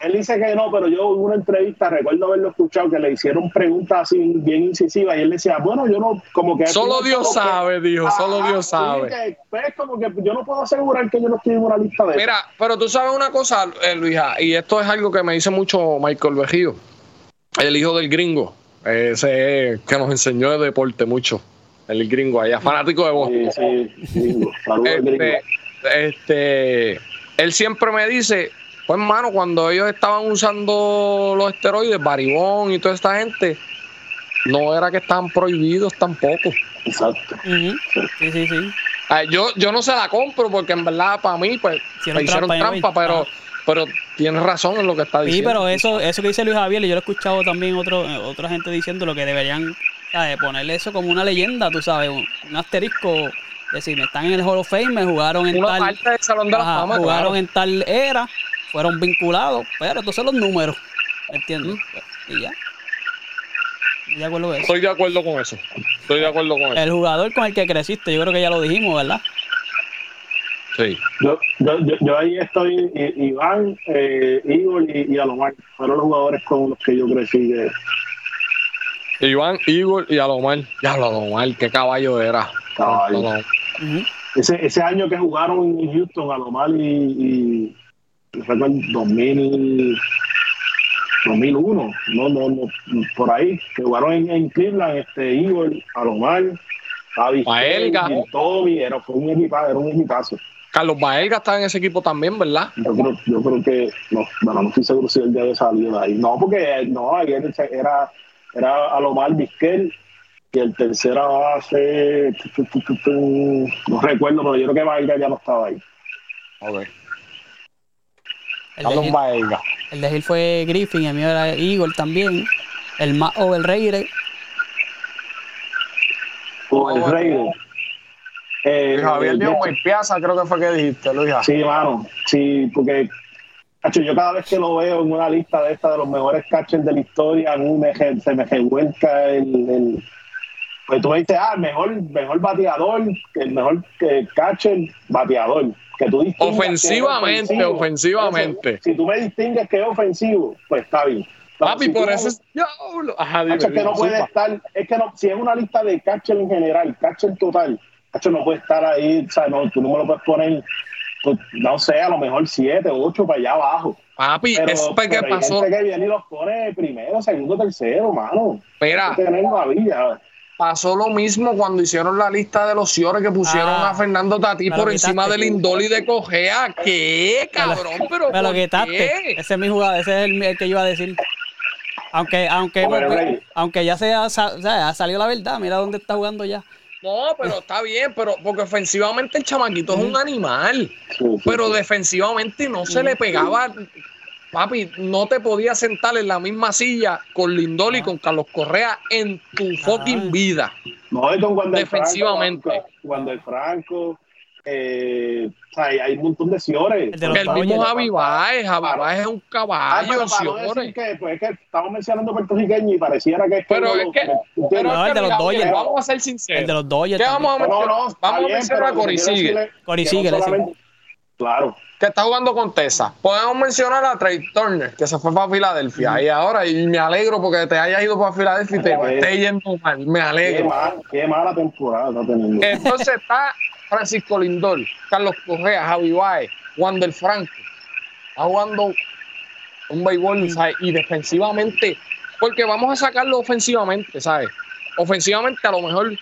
él dice que no, pero yo en una entrevista recuerdo haberlo escuchado que le hicieron preguntas así bien incisivas y él decía, bueno, yo no, como que... solo Dios que- sabe, dijo, solo Ajá, Dios sabe. que, pues, como que yo no puedo asegurar que yo no estoy en una lista de... Mira, pero tú sabes una cosa, eh, Luisa, y esto es algo que me dice mucho Michael Vejío, el hijo del gringo, ese es que nos enseñó de deporte mucho, el gringo allá, fanático de Boston. Sí, sí, gringo. Saludos, gringo. Este, este, él siempre me dice, pues hermano, cuando ellos estaban usando los esteroides, Baribón y toda esta gente, no era que estaban prohibidos tampoco. Exacto. Ujú. Sí, sí, sí. Ah, yo, yo no se la compro porque en verdad para mí pues Hicieron me hicieron trampa, trampa, pero, Ah. Pero tienes razón en lo que está Sí, diciendo. pero eso, eso que dice Luis Javier, y yo lo he escuchado también otro, eh, otra gente diciendo lo que deberían ¿sabes? ponerle eso como una leyenda, tú sabes, un, un asterisco, decir, están en el Hall of Fame, jugaron en Una tal, parte del Salón de la ajá, Fama, jugaron claro. en tal era, fueron vinculados, pero entonces los números, ¿entiendes? Y ya. Y de acuerdo con eso. Estoy de acuerdo con eso. Estoy de acuerdo con eso. El jugador con el que creciste, yo creo que ya lo dijimos, ¿verdad? Sí. Yo, yo, yo, yo ahí estoy, Iván, eh, Igor y, y Alomar. Fueron los jugadores con los que yo crecí. que- Iván, Igor y Alomar. Ya, Alomar, qué caballo era. Caballo. Alomar. Ese, ese año que jugaron en Houston, Alomar y, y, recuerdo 2000, 2001, no, no, no, por ahí, que jugaron en, en Cleveland, este, Igor, Alomar, Baelga. Tommy, era, fue un equipazo, era un equipazo. Carlos Baelga estaba en ese equipo también, ¿verdad? Yo creo, yo creo que, no, bueno, no estoy seguro si él ya había salido de ahí. No, porque no, él era, era Alomar Vizquel y el tercera base, tu, tu, tu, tu, tu, no recuerdo, pero yo creo que Bailga ya no estaba ahí. Ok. El de, Carlos Gil, Baelga. el de Gil fue Griffin, el mío era Igor también. El más overrated, O el Oh, Rey. Eh, Javier eh, dijo Mike Piazza, creo que fue que dijiste, Luis. Sí, mano, sí, porque cacho, yo cada vez que lo veo en una lista de esta de los mejores catchers de la historia, a mí me, se me revuelca el, el- Pues tú me dices, ah, el mejor, mejor bateador, el mejor eh, catcher, bateador. que tú que Ofensivamente, ofensivamente. Entonces, si tú me distingues que es ofensivo, pues está bien. Pero Papi, si por eso es. Ajá, dime, Cacho, es que dime, no puede estar, es que no, si es una lista de catcher en general, catcher total, Cacho no puede estar ahí, o sea, no, tú no me lo puedes poner, pues, no sé, a lo mejor siete, ocho para allá abajo. Papi, Pero, es porque pero hay pasó. gente que viene y los pone primero, segundo, tercero, mano. Espera, Hay que pasó lo mismo cuando hicieron la lista de los Ciores que pusieron Ah, a Fernando Tatí me lo por encima quitaste. de Lindol y de Cogea. ¿Qué, cabrón? Pero Me lo ¿por quitaste. qué? Ese es mi jugador, ese es el, el que yo iba a decir. Aunque, aunque, aunque ya se ha, sa- o sea, ha salido la verdad, mira dónde está jugando ya. No, pero está bien, pero porque ofensivamente el chamaquito es un animal. Sí, Pero defensivamente no se le pegaba. Papi, no te podías sentar en la misma silla con Lindol y con Carlos Correa en tu fucking vida. No, con el defensivamente. Franco, cuando el Franco, eh, o sea, hay, hay un montón de Ciores. El de los El mismo. Javi Baez, Javi. Baez es un Ah, caballo pero en para no Ciores. decir que, pues es que estamos mencionando puertorriqueños y pareciera que es que Pero no es que-. Pero No, es el que de los Dodgers. vamos a ser El sinceros. de los Dodgers. ¿Qué vamos a no, mencionar? no, está vamos a mencionar pero a quiero Sigue, no Claro. que está jugando con Tesa. Podemos mencionar a Trey Turner, que se fue para Filadelfia. Y ahora, y me alegro porque te hayas ido para Filadelfia y te esté yendo mal. Me Qué, alegro. mal- qué mala temporada está teniendo. Entonces está Francisco Lindor, Carlos Correa, Javi Baez, Wander Franco. Está jugando un béisbol, ¿sabes? Y defensivamente, porque vamos a sacarlo ofensivamente, ¿sabes? Ofensivamente, a lo mejor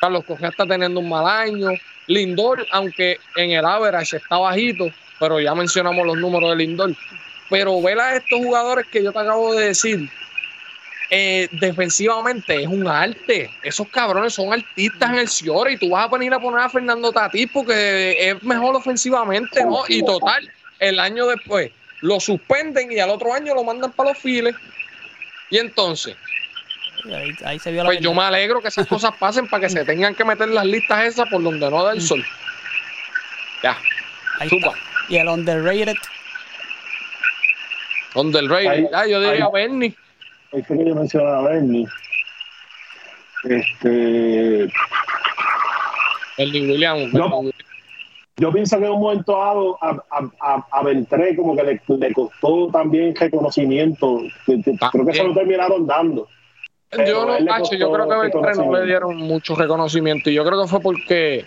Carlos Correa está teniendo un mal año. Lindor, aunque en el average está bajito, pero ya mencionamos los números de Lindor. Pero ver a estos jugadores que yo te acabo de decir, eh, defensivamente es un arte. Esos cabrones son artistas en el Ciore y tú vas a venir a poner a Fernando Tatís porque es mejor ofensivamente, ¿no? Y total, el año después lo suspenden y al otro año lo mandan para los files. Y entonces, Ahí, ahí se vio la pues yo me alegro que esas cosas pasen para que se tengan que meter las listas esas por donde no da el sol. Ya, Ahí está. Y el underrated. donde el rey, Ahí- ya, yo diría ahí- Bernie. Ahí fue que yo mencionaba a Bernie. Este, Bernie Williams. Yo- pienso que en un momento dado a, a, a, a Beltré como que le, le costó también reconocimiento. Que Creo que se lo terminaron dando. Yo no, Hacho, yo creo que Beltrán no le dieron mucho reconocimiento. Y yo creo que fue porque,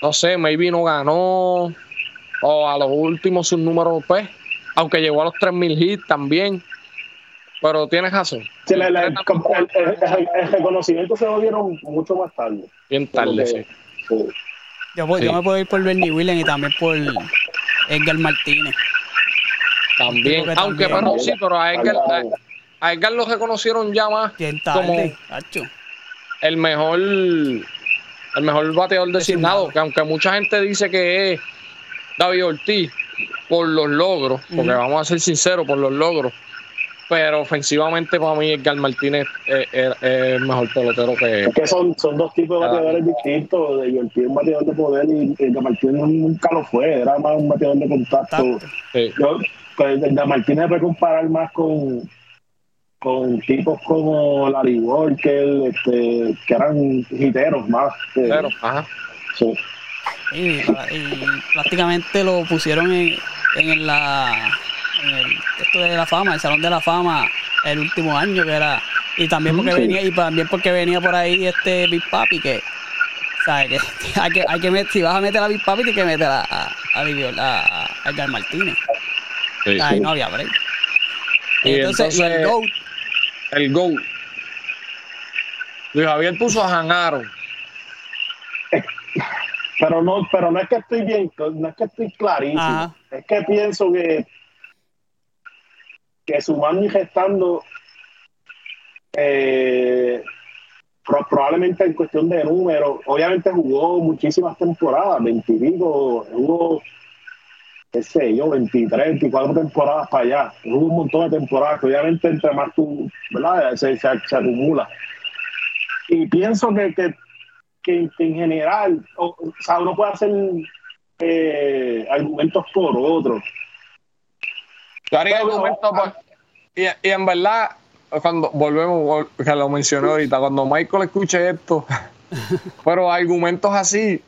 no sé, maybe no ganó. O a los últimos sus números, pues. Aunque llegó a los 3000 hits también. Pero tienes razón. Sí, el, reconocimiento se lo dieron mucho más tarde. Bien tarde, sí. Sí. Yo, voy- yo Sí. me puedo ir por Bernie Williams y también por Edgar Martínez. También. Aunque, también. pero sí, pero a Edgar, a, a Edgar lo reconocieron ya más Bien como tarde, Hacho. el mejor el mejor bateador designado, que aunque mucha gente dice que es David Ortiz por los logros, porque vamos a ser sinceros, por los logros, pero ofensivamente para mí Edgar Martínez es, es- es el mejor pelotero que Es que son, son dos tipos de bateadores distintos. De es un bateador de poder y el de Martínez nunca lo fue. Era más un bateador de contacto. Tacto. sí. Yo, pues, el de Martínez puede comparar más con, con tipos como Larry Walker, este, que eran hiteros más. que- Pero, ajá. sí. Y, y prácticamente lo pusieron en, en la el esto de la fama, el salón de la fama el último año que era y también porque Sí. venía y también porque venía por ahí este Big Papi que sabes que hay que hay que meter, si vas a meter a Big Papi tienes que meter a a, a, a- a Edgar Martínez. Sí, no había break. Y Entonces, y el entonces- GOAT, El GOAT. Luis Javier puso a Han Aaron. Pero no, pero no es que estoy bien, no es que estoy clarísimo. Ajá. Es que pienso que, que sumando y gestando, eh, pro- probablemente en cuestión de números, obviamente jugó muchísimas temporadas, veintipico, jugó, qué sé yo, 23, 24 temporadas para allá. Hubo un montón de temporadas que obviamente entre más tú, ¿verdad? Se, acumula. Y pienso que, que, en general, o, uno puede hacer eh, argumentos por otros. Yo haría Pero, argumentos por- y, y en verdad, cuando volvemos, vol- que lo mencioné ahorita, cuando Michael escuche esto, pero argumentos así,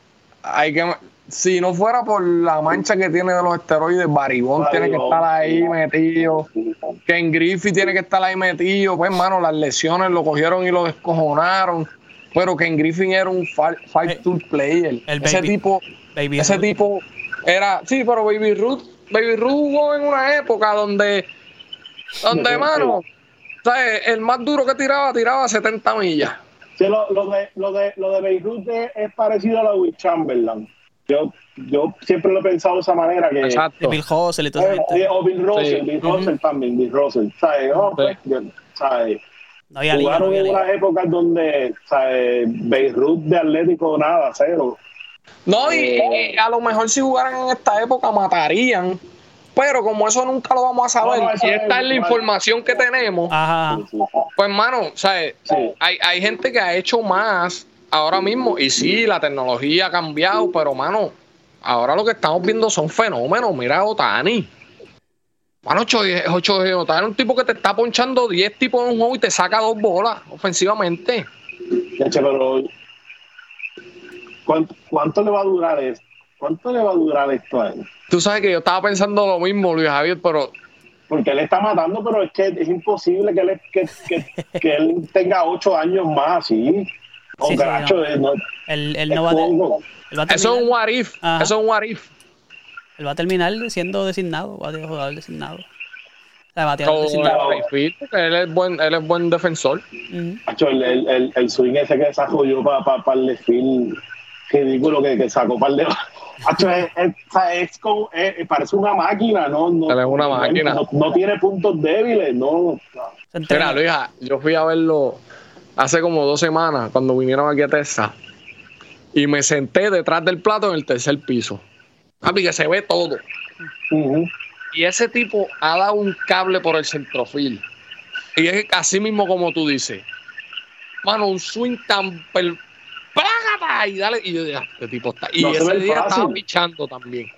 hay que, si no fuera por la mancha que tiene de los esteroides, Baribón tiene que estar ahí metido. Ken Griffey tiene que estar ahí metido. Pues, hermano, las lesiones lo cogieron y lo descojonaron. Pero Ken Griffin era un fight tool player. ese tipo, ese tipo era, sí, pero Baby Ruth, Baby Ruth jugó en una época donde, donde, hermano, el más duro que tiraba, tiraba 70 millas. Sí, lo, de, lo, de, lo de Baby Ruth es, parecido a lo de Will Chamberlain. Yo, yo siempre lo he pensado de esa manera. Que, Exacto. Bill Russell y todo eso. Eh, o Bill Russell, Bill Russell también, Bill Russell. ¿sabes? Oh, pues, ¿sabes? No Jugaron en unas épocas donde ¿sabes? Beirut de Atlético nada, cero. No, y, eh, a lo mejor si jugaran en esta época matarían. Pero como eso nunca lo vamos a saber, y esta es la información que tenemos, pues hermano, ¿sabes? Hay, hay gente que ha hecho más ahora mismo, y sí, la tecnología ha cambiado, pero mano, ahora lo que estamos viendo son fenómenos. Mira Otani. Mano, 8 Otani es un tipo que te está ponchando 10 tipos en un juego y te saca dos bolas ofensivamente. pero ¿cuánto, le va a durar esto? ¿Cuánto le va a durar esto a él? Tú sabes que yo estaba pensando lo mismo, Luis Javier, pero porque él está matando, pero es que es imposible que él, que, que él tenga ocho años más así sí, no. Él, no va, a Eso es un what if. Eso es un what if. Él va a terminar siendo designado, va a jugador designado. O sea, designado. él, es buen, él es buen defensor. el, el, el, swing ese que yo para pa, pa el desfile ridículo que, que sacó para el de... es, es, es, como, parece una máquina, ¿no? no es una máquina. No, no, tiene puntos débiles, no. Mira, Luisa, yo fui a verlo hace como dos semanas cuando vinieron aquí a Texas y me senté detrás del plato en el tercer piso. Papi, que se ve todo. Y ese tipo ha dado un cable por el centrofil. Y es así mismo como tú dices. Mano, un swing tan. Per... Y dale. Y yo dije, este tipo está. Y ese día estaba pichando también.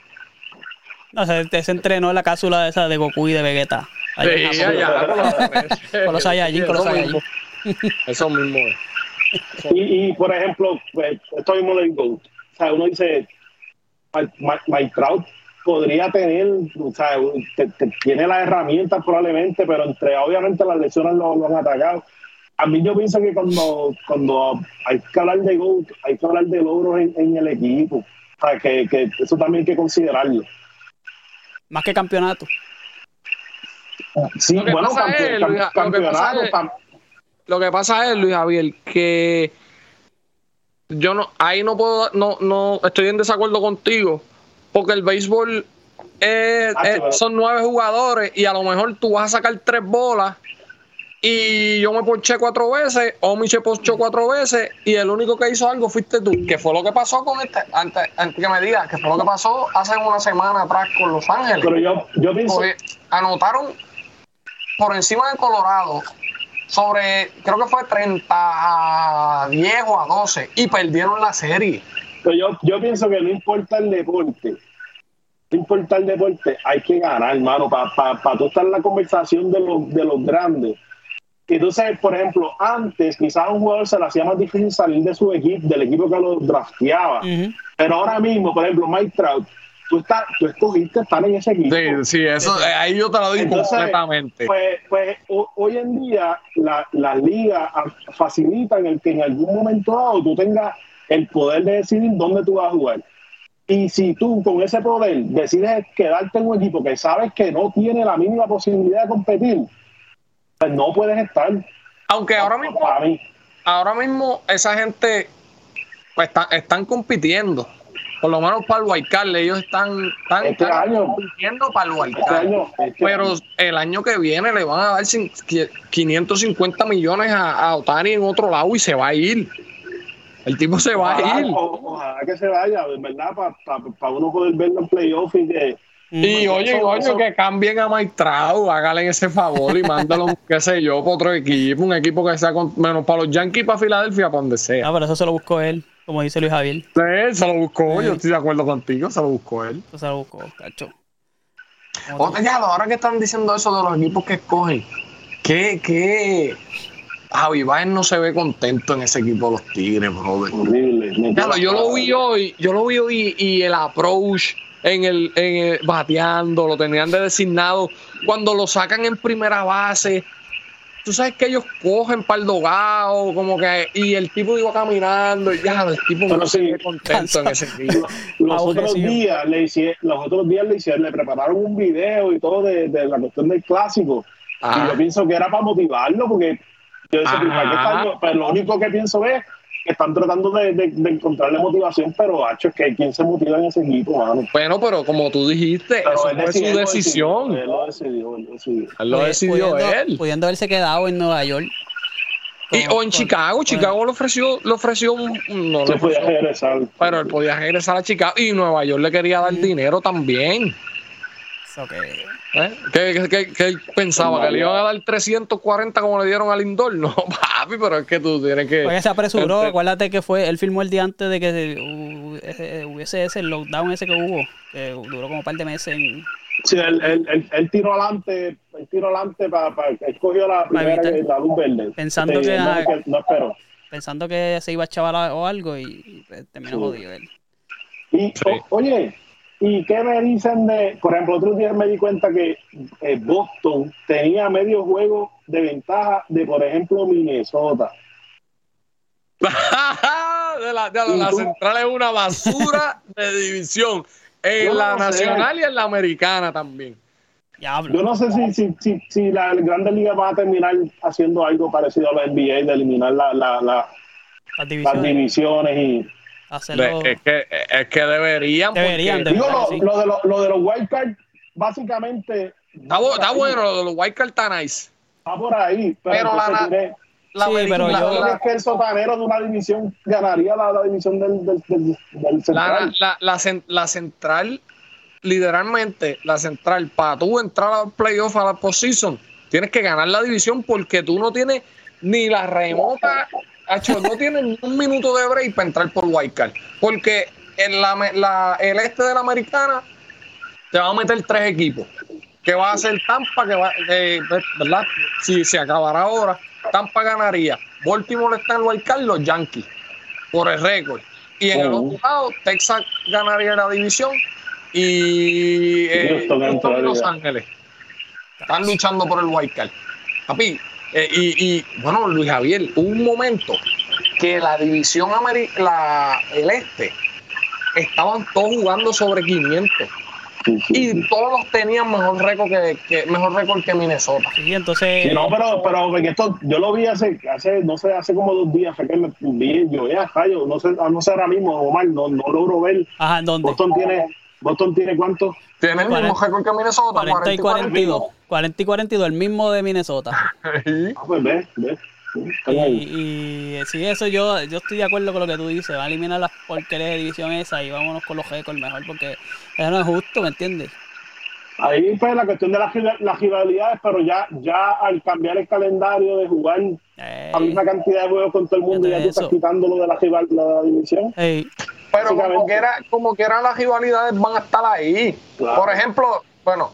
No, se, se entrenó en la cápsula esa de Goku y de Vegeta. sí, ya, ya, con los Saiyajin, con los Saiyajin. Eso mismo es. Y, por ejemplo, pues, esto mismo del GOAT. O sea, uno dice, Mike Trout podría tener, o sea, tiene las herramientas probablemente, pero entre obviamente las lesiones lo, han atacado. A mí yo pienso que cuando, cuando hay que hablar de GOAT, hay que hablar de logros en, el equipo. O sea, que, que, eso también hay que considerarlo. Más que campeonato. Sí, bueno, campeonato, lo que pasa es, Luis Javier, que yo no, ahí no puedo, no, no, estoy en desacuerdo contigo, porque el béisbol ah, son nueve jugadores y a lo mejor tú vas a sacar tres bolas y yo me ponché cuatro veces, o me se ponchó cuatro veces y el único que hizo algo fuiste tú, que fue lo que pasó con este, antes, antes que me digas, que fue lo que pasó hace una semana atrás con Los Ángeles. Pero yo, yo pienso... anotaron por encima de Colorado sobre, creo que fue 30 a 10 o a 12 y perdieron la serie. Pero yo, yo pienso que no importa el deporte, no importa el deporte, hay que ganar, hermano, para pa, pa tú estar en la conversación de los, de los grandes. Entonces, por ejemplo, antes quizás a un jugador se le hacía más difícil salir de su equipo, del equipo que lo drafteaba. Pero ahora mismo, por ejemplo, Mike Trout, tú, estás, tú escogiste estar en ese equipo. Sí, sí, eso, ahí yo te lo digo completamente. Pues, pues hoy en día las la ligas facilitan el que en algún momento dado tú tengas el poder de decidir dónde tú vas a jugar. Y si tú con ese poder decides quedarte en un equipo que sabes que no tiene la mínima posibilidad de competir, pues no puedes estar. Aunque ahora mismo, ahora mismo esa gente pues, están compitiendo por lo menos para el Guaycarle, ellos están, están, este año, para el este, este pero el año que viene le van a dar 550 millones a, Otani en otro lado y se va a ir. El tipo se va a ir. ojalá que se vaya, ¿verdad? Para uno poder verlo en playoff y que. Y oye, oye, que cambien a Maitrao, háganle ese favor y mándalo, qué sé yo, para otro equipo, un equipo que sea menos para los Yankees, para Filadelfia, para donde sea. Ah, pero eso se lo buscó él como dice Luis Javier. Sí, se lo buscó, yo estoy de acuerdo contigo, se lo buscó él. Se lo buscó, cacho. Oye, ya, ahora que están diciendo eso de los equipos que escogen, ¿qué, qué, Javi Baez no se ve contento en ese equipo de los Tigres, brother. Horrible. Claro, yo lo vi hoy, yo lo vi hoy y el approach en el, en el- bateando, lo tenían de designado. Cuando lo sacan en primera base, tú sabes que ellos cogen para el dogado, como que, y el tipo iba caminando, y ya, el tipo Pero no se sí, ve contento en ese equipo. Los otros días le hicieron, los otros días le hicieron, le prepararon un video y todo de, de la cuestión del clásico. Y yo pienso que era para motivarlo, porque yo decía. ¿para qué están- pero lo único que pienso es están tratando de, de- de encontrarle motivación, pero hacho, es que quién se motiva en ese equipo, mano. Bueno, pero como tú dijiste, Pero eso fue decidió, su él lo decisión. decidió, Él lo decidió, él lo decidió. Él lo Pudi- decidió pudiendo, él. Pudiendo haberse quedado en Nueva York. Y, o en con- Chicago, con- Chicago le ofreció, le ofreció un, no le Se podía regresar. pero él podía regresar a Chicago y Nueva York le quería dar dinero también. Que- ¿Eh? ¿Qué, qué- qué- él pensaba? ¿Que le iban a dar 340 como le dieron a Lindor? No, papi, pero es que tú tienes que... Porque se apresuró, Este- acuérdate que fue, él filmó el día antes de que hu- ese- hubiese ese lockdown ese que hubo, que duró como un par de meses en, Sí, él, él, él, él tiró adelante, él tiró adelante para, él cogió la primera, evitar. la luz verde. Pensando Sí, que- no, que no esperó. pensando que se iba a chavar o algo y, y, pues, terminó Sí. jodido él. Y, Sí. o- oye, ¿y qué me dicen de, por ejemplo, otro día me di cuenta que eh, Boston tenía medio juego de ventaja de, por ejemplo, Minnesota. de la, de la- central es una basura de división. En Yo la no sé. nacional y en la americana también. Diablo. Yo no sé si, si, si, si la Grandes Ligas va a terminar haciendo algo parecido a la NBA, de eliminar la, la, la- Las las divisiones y... hacerlo. Es que, es que deberían. porque- Deberían, de- Digo, lo, sí. lo de, lo, lo de los wildcards, básicamente... Está, bu- está bueno lo de los White Card está nice. Está por ahí, pero, Pero la- tiene- La Sí, pero ¿La yo- verdad es que el sotanero de una división ganaría la, la división del, del, del, del La, central? la, la, cen- la central, literalmente, la central, para tú entrar al playoff a la postseason, tienes que ganar la división porque tú no tienes ni la remota, Acho, no tienes ni un minuto de break para entrar por Wildcard. Porque en la, el este de la americana te va a meter tres equipos. Que va a ser Tampa, que va, eh, ¿verdad? Si se acabará ahora, Tampa ganaría. Baltimore está en Wildcard, los Yankees, por el récord. Y en el Oh. otro lado, Texas ganaría la división y eh, Houston y Los. Ángeles están luchando por el Wildcard. Papi, eh, y, y, bueno, Luis Javier, hubo un momento que la división ameri- la, el este estaban todos jugando sobre 500 Sí, sí, sí. y todos tenían mejor récord que, que- mejor récord que Minnesota. Sí, entonces. Sí, no, pero, pero porque esto, yo lo vi hace, hace, no sé, hace como dos días, fue que me vi, yo ya, fallo, no sé, no sé ahora mismo, Omar, no, no logro ver. Ajá, ¿en dónde? Boston tiene, Boston tiene cuánto? Tiene el mismo récord que Minnesota, 40 y 42. 40 y 42, el mismo de Minnesota. Ah, pues ve, ve. Y, y sí, eso yo, yo estoy de acuerdo con lo que tú dices. Va a eliminar las porquerías de división esa y vámonos con los récords mejor porque eso no es justo, ¿me entiendes? Ahí pues la cuestión de las, las rivalidades, pero ya, ya al cambiar el calendario de jugar Eh, la misma cantidad de juegos con todo el mundo, ya tú estás quitándolo de la, rival, la división. ey, Pero como quiera, como quiera las rivalidades van a estar ahí. Claro. Por ejemplo, bueno,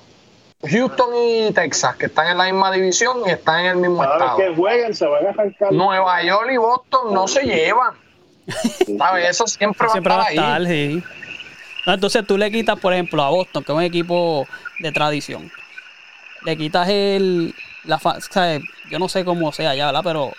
Houston y Texas, que están en la misma división y están en el mismo Cada estado. que jueguen se van a arrancar. Nueva York y Boston no se llevan. ¿Sabes? Eso siempre va siempre a va a estar ahí. sí. No, entonces tú le quitas, por ejemplo, a Boston, que es un equipo de tradición. Le quitas el. La. Yo no sé cómo sea ya, ¿verdad? Pero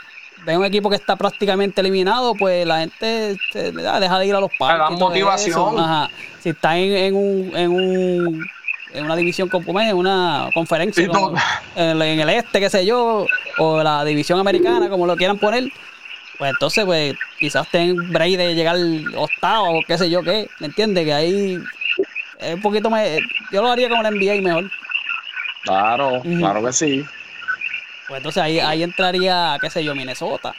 ve un equipo que está prácticamente eliminado, pues la gente se- ¿verdad? deja de ir a los parques. dan y todo motivación. eso. Ajá. Si está en, en un. En un en una división como en una conferencia Sí, como tú- en, el, en el este, qué sé yo, o la división americana, como lo quieran poner, pues entonces, pues, quizás tengan break de llegar octavo o qué sé yo qué, ¿me entiendes? Que ahí es un poquito más. Yo lo haría como la NBA mejor. Claro, claro que sí. Pues entonces ahí, ahí entraría, qué sé yo, Minnesota.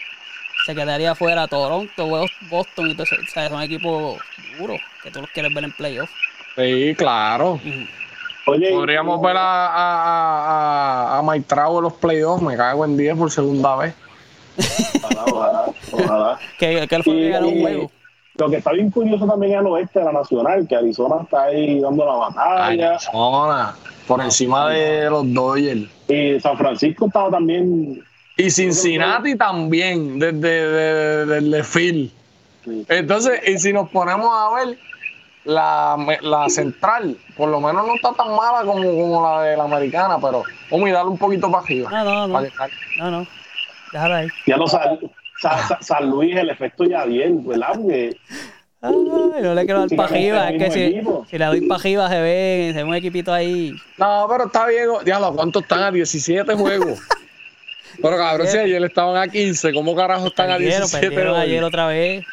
Se quedaría fuera Toronto, Bos- Boston y todo eso. O sea, son equipos duros que tú los quieres ver en playoff. Sí, claro. Oye, Podríamos ver a, a, a, a Trout en los playoffs. Me cago en 10 por segunda vez. Ojalá, ojalá, ojalá. Que, que fue que Y- ganó un juego. Lo que está bien curioso también es al oeste de la Nacional, que Arizona está ahí dando la batalla. Arizona, por encima de los Dodgers. Y San Francisco estaba también Y Cincinnati también, desde, desde, desde Phil. Sí. Entonces, y si nos ponemos a ver, la, la central, por lo menos no está tan mala como, como la de la americana, pero vamos a darle un poquito para arriba. No, no, no. No, no. Déjala ahí. Ya lo San, Sa- Sa- San Luis, el efecto ya bien, ¿verdad? Porque Ay, no le quiero dar para arriba. Es que si, si le doy para arriba se ve, se ve un equipito ahí. No, pero está bien. Diablo, ¿cuántos están a 17 juegos? Pero cabrón, si ayer estaban a 15, ¿cómo carajo están a Perdieron, 17 perdieron ayer otra vez.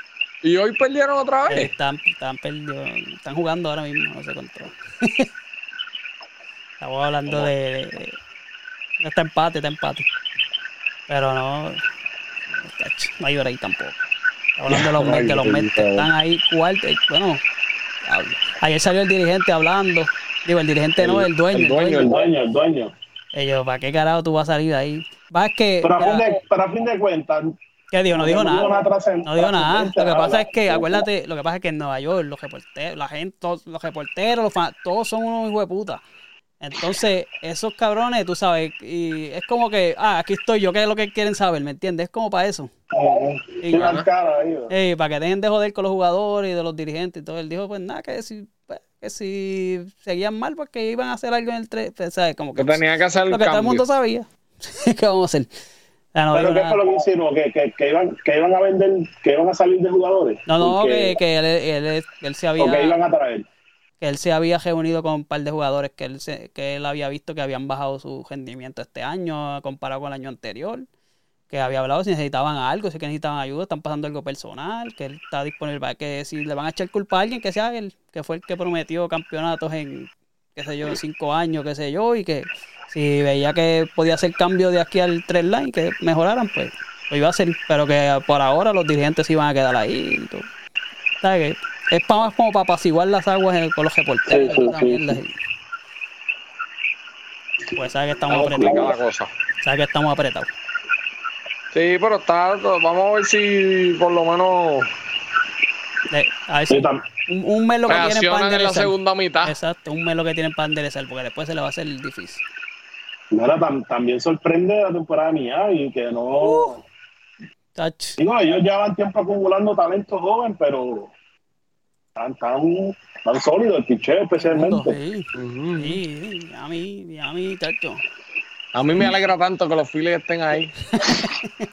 Y hoy perdieron otra vez. Están, están, perdidos, están jugando ahora mismo, no sé cuánto. Estamos hablando de, de- de- no está empate, está empate. Pero no, no hay hora ahí tampoco. Estamos hablando de los Mets, que los Mets están ahí cuarto. eh, Bueno, ayer salió el dirigente hablando. Digo, el dirigente no, el dueño. el dueño, el dueño, el dueño. Ellos, ¿para qué carajo tú vas a salir de ahí? Va es que. Pero a fin mira, de, pero a fin de cuentas, ¿Qué dijo? No dijo nada. trascendente, No digo nada. Lo que nada, pasa es que, acuérdate, lo que pasa es que en Nueva York, los reporteros, la gente, todos, los reporteros, los fan- todos son unos hijos de puta. Entonces, esos cabrones, tú sabes, y es como que, ah, aquí estoy yo, ¿qué es lo que quieren saber? ¿Me entiendes? Es como para eso. Y- para que dejen de joder con los jugadores y de los dirigentes y todo. Él dijo, pues nada, que si, pues, que si seguían mal, pues que iban a hacer algo en el 3, ¿sabes? Como que Que tenía que hacer lo que todo el mundo sabía. ¿Qué vamos a hacer? No Pero ¿qué fue lo que hicieron? ¿Que, que, que iban, que iban a vender, que iban a salir de jugadores? No, no, que, que él, él, él se había... ¿O que iban a traer? que él se había reunido con un par de jugadores que él, se- que él había visto que habían bajado su rendimiento este año comparado con el año anterior, que había hablado si necesitaban algo, si que necesitaban ayuda, están pasando algo personal, que él está disponible para que si le van a echar culpa a alguien, que sea él, que fue el que prometió campeonatos en, qué sé yo, cinco años, qué sé yo, y que si veía que podía hacer cambio de aquí al tres line, que mejoraran, pues lo iba a hacer, pero que por ahora los dirigentes se iban a quedar ahí y todo. ¿Sabes qué? Es pa- más como para apaciguar las aguas en- con los reporteros. Sí, sí, sí, Pues sabe que estamos apretados. la cosa. Sabe que estamos apretados. Sí, pero está, vamos a ver si por lo menos a ver si un, un mes lo que tienen para reaccionan en la enderezar. segunda mitad. Exacto, un mes lo que tienen para enderezar, porque después se le va a hacer difícil. Mira, tam- también sorprende la temporada de Miami, que no... Uh. Digo, ellos llevan tiempo acumulando talento joven, pero están tan, tan sólidos, el picheo especialmente. Sí, sí, sí, a mí, a mí, tacho. A mí me alegra tanto que los Phillies estén ahí.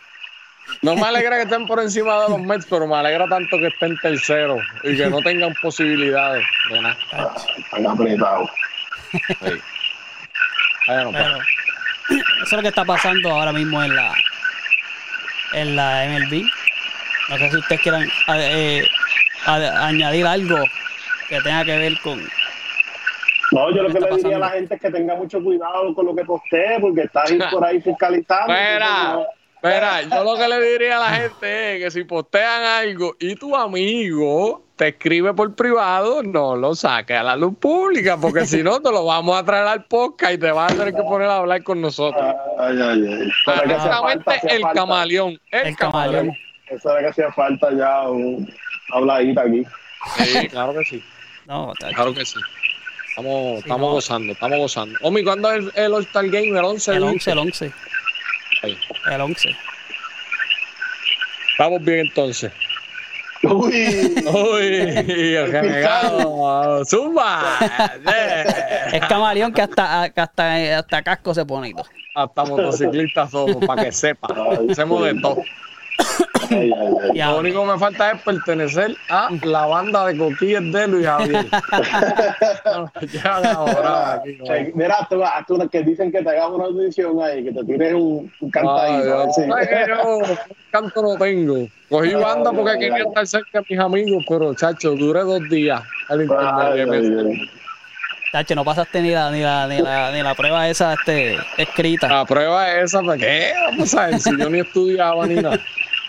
No me alegra que estén por encima de los Mets, pero me alegra tanto que estén terceros y que no tengan posibilidades de nada. Están apretados. Sí. Bueno, pues, Pero eso es lo que está pasando ahora mismo en la en la MLB. No sé si ustedes quieran eh, añadir algo que tenga que ver con No, yo lo que le diría a la gente es que tenga mucho cuidado con lo que postee, porque está ahí por ahí fiscalizando. Mira, mira, yo lo que le diría a la gente es que si postean algo y tu amigo te escribe por privado, no lo saques a la luz pública, porque si no te lo vamos a traer al podcast y te vas a tener que poner a hablar con nosotros. Ay, ay, ay. Eso era que hacía falta, Honestamente, hacía el camaleón. El, El camaleón. camaleón. Eso era que hacía falta ya un habladita aquí. Sí, claro que sí. no. Claro que sí. Estamos, estamos no. gozando, estamos gozando. Omi, ¿cuándo es el, el All-Star Game? El 11. el dice? 11, el 11, Ahí. el 11. Estamos bien entonces. Uy, Uy, el renegado. Zumba. Yeah. Es camaleón que hasta, que hasta, hasta casco se pone y todo. Hasta motociclistas somos, para que sepa. Hacemos de todo. Ay, ay, Lo único que me falta es pertenecer a la banda de coquillas de Luis Javier. Ya, ahora aquí, ¿no? Mira, tú, a tú que dicen que te hagas una audición ahí, que te tires un, un Ay, cantadito. que yo canto no tengo. Cogí banda porque quería estar cerca de mis amigos, pero chacho, duré dos días al internet. tacho, no pasaste ni la, ni la, ni la, ni la prueba esa este, escrita. La prueba es esa, ¿para qué? Vamos a ver, si yo ni estudiaba ni nada.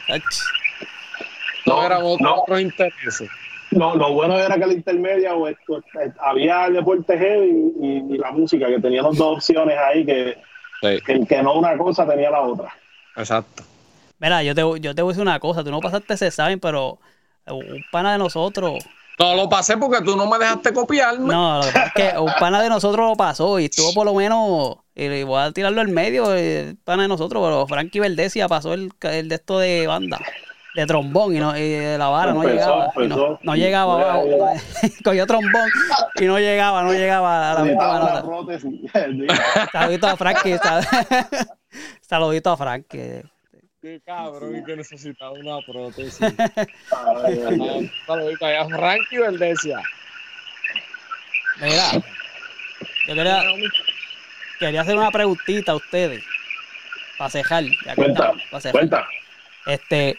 No, No, eran otros, no. otros intereses. Lo, lo bueno era que la intermedia o esto, eh, había el deporte heavy y, y la música, que teníamos dos opciones ahí, que, Sí, que el que no una cosa tenía la otra. exacto. Mira, yo te, yo te voy a decir una cosa, tú no pasaste ese examen, pero un pana de nosotros, No, lo pasé porque tú no me dejaste copiarme. No, lo que pasa es que un pana de nosotros lo pasó y estuvo por lo menos, y voy a tirarlo al medio, el pana de nosotros, pero Frankie Verdesia pasó el, el de esto de banda, de trombón y, no, y de la vara no Empezó, llegaba. no, empezó. no llegaba Mira, abajo. mira. Cogió trombón y no llegaba, no llegaba a la nota. prótesis. Saludito a Frankie. sal- Saludito a Frankie. Qué cabrón, y que necesitaba una prótesis. Ay, ay, ay. Saludito allá, Frankie Verdesia. Mira, yo quería, quería hacer una preguntita a ustedes. Para cejar. ya Cuenta, para cejar. cuenta. Este,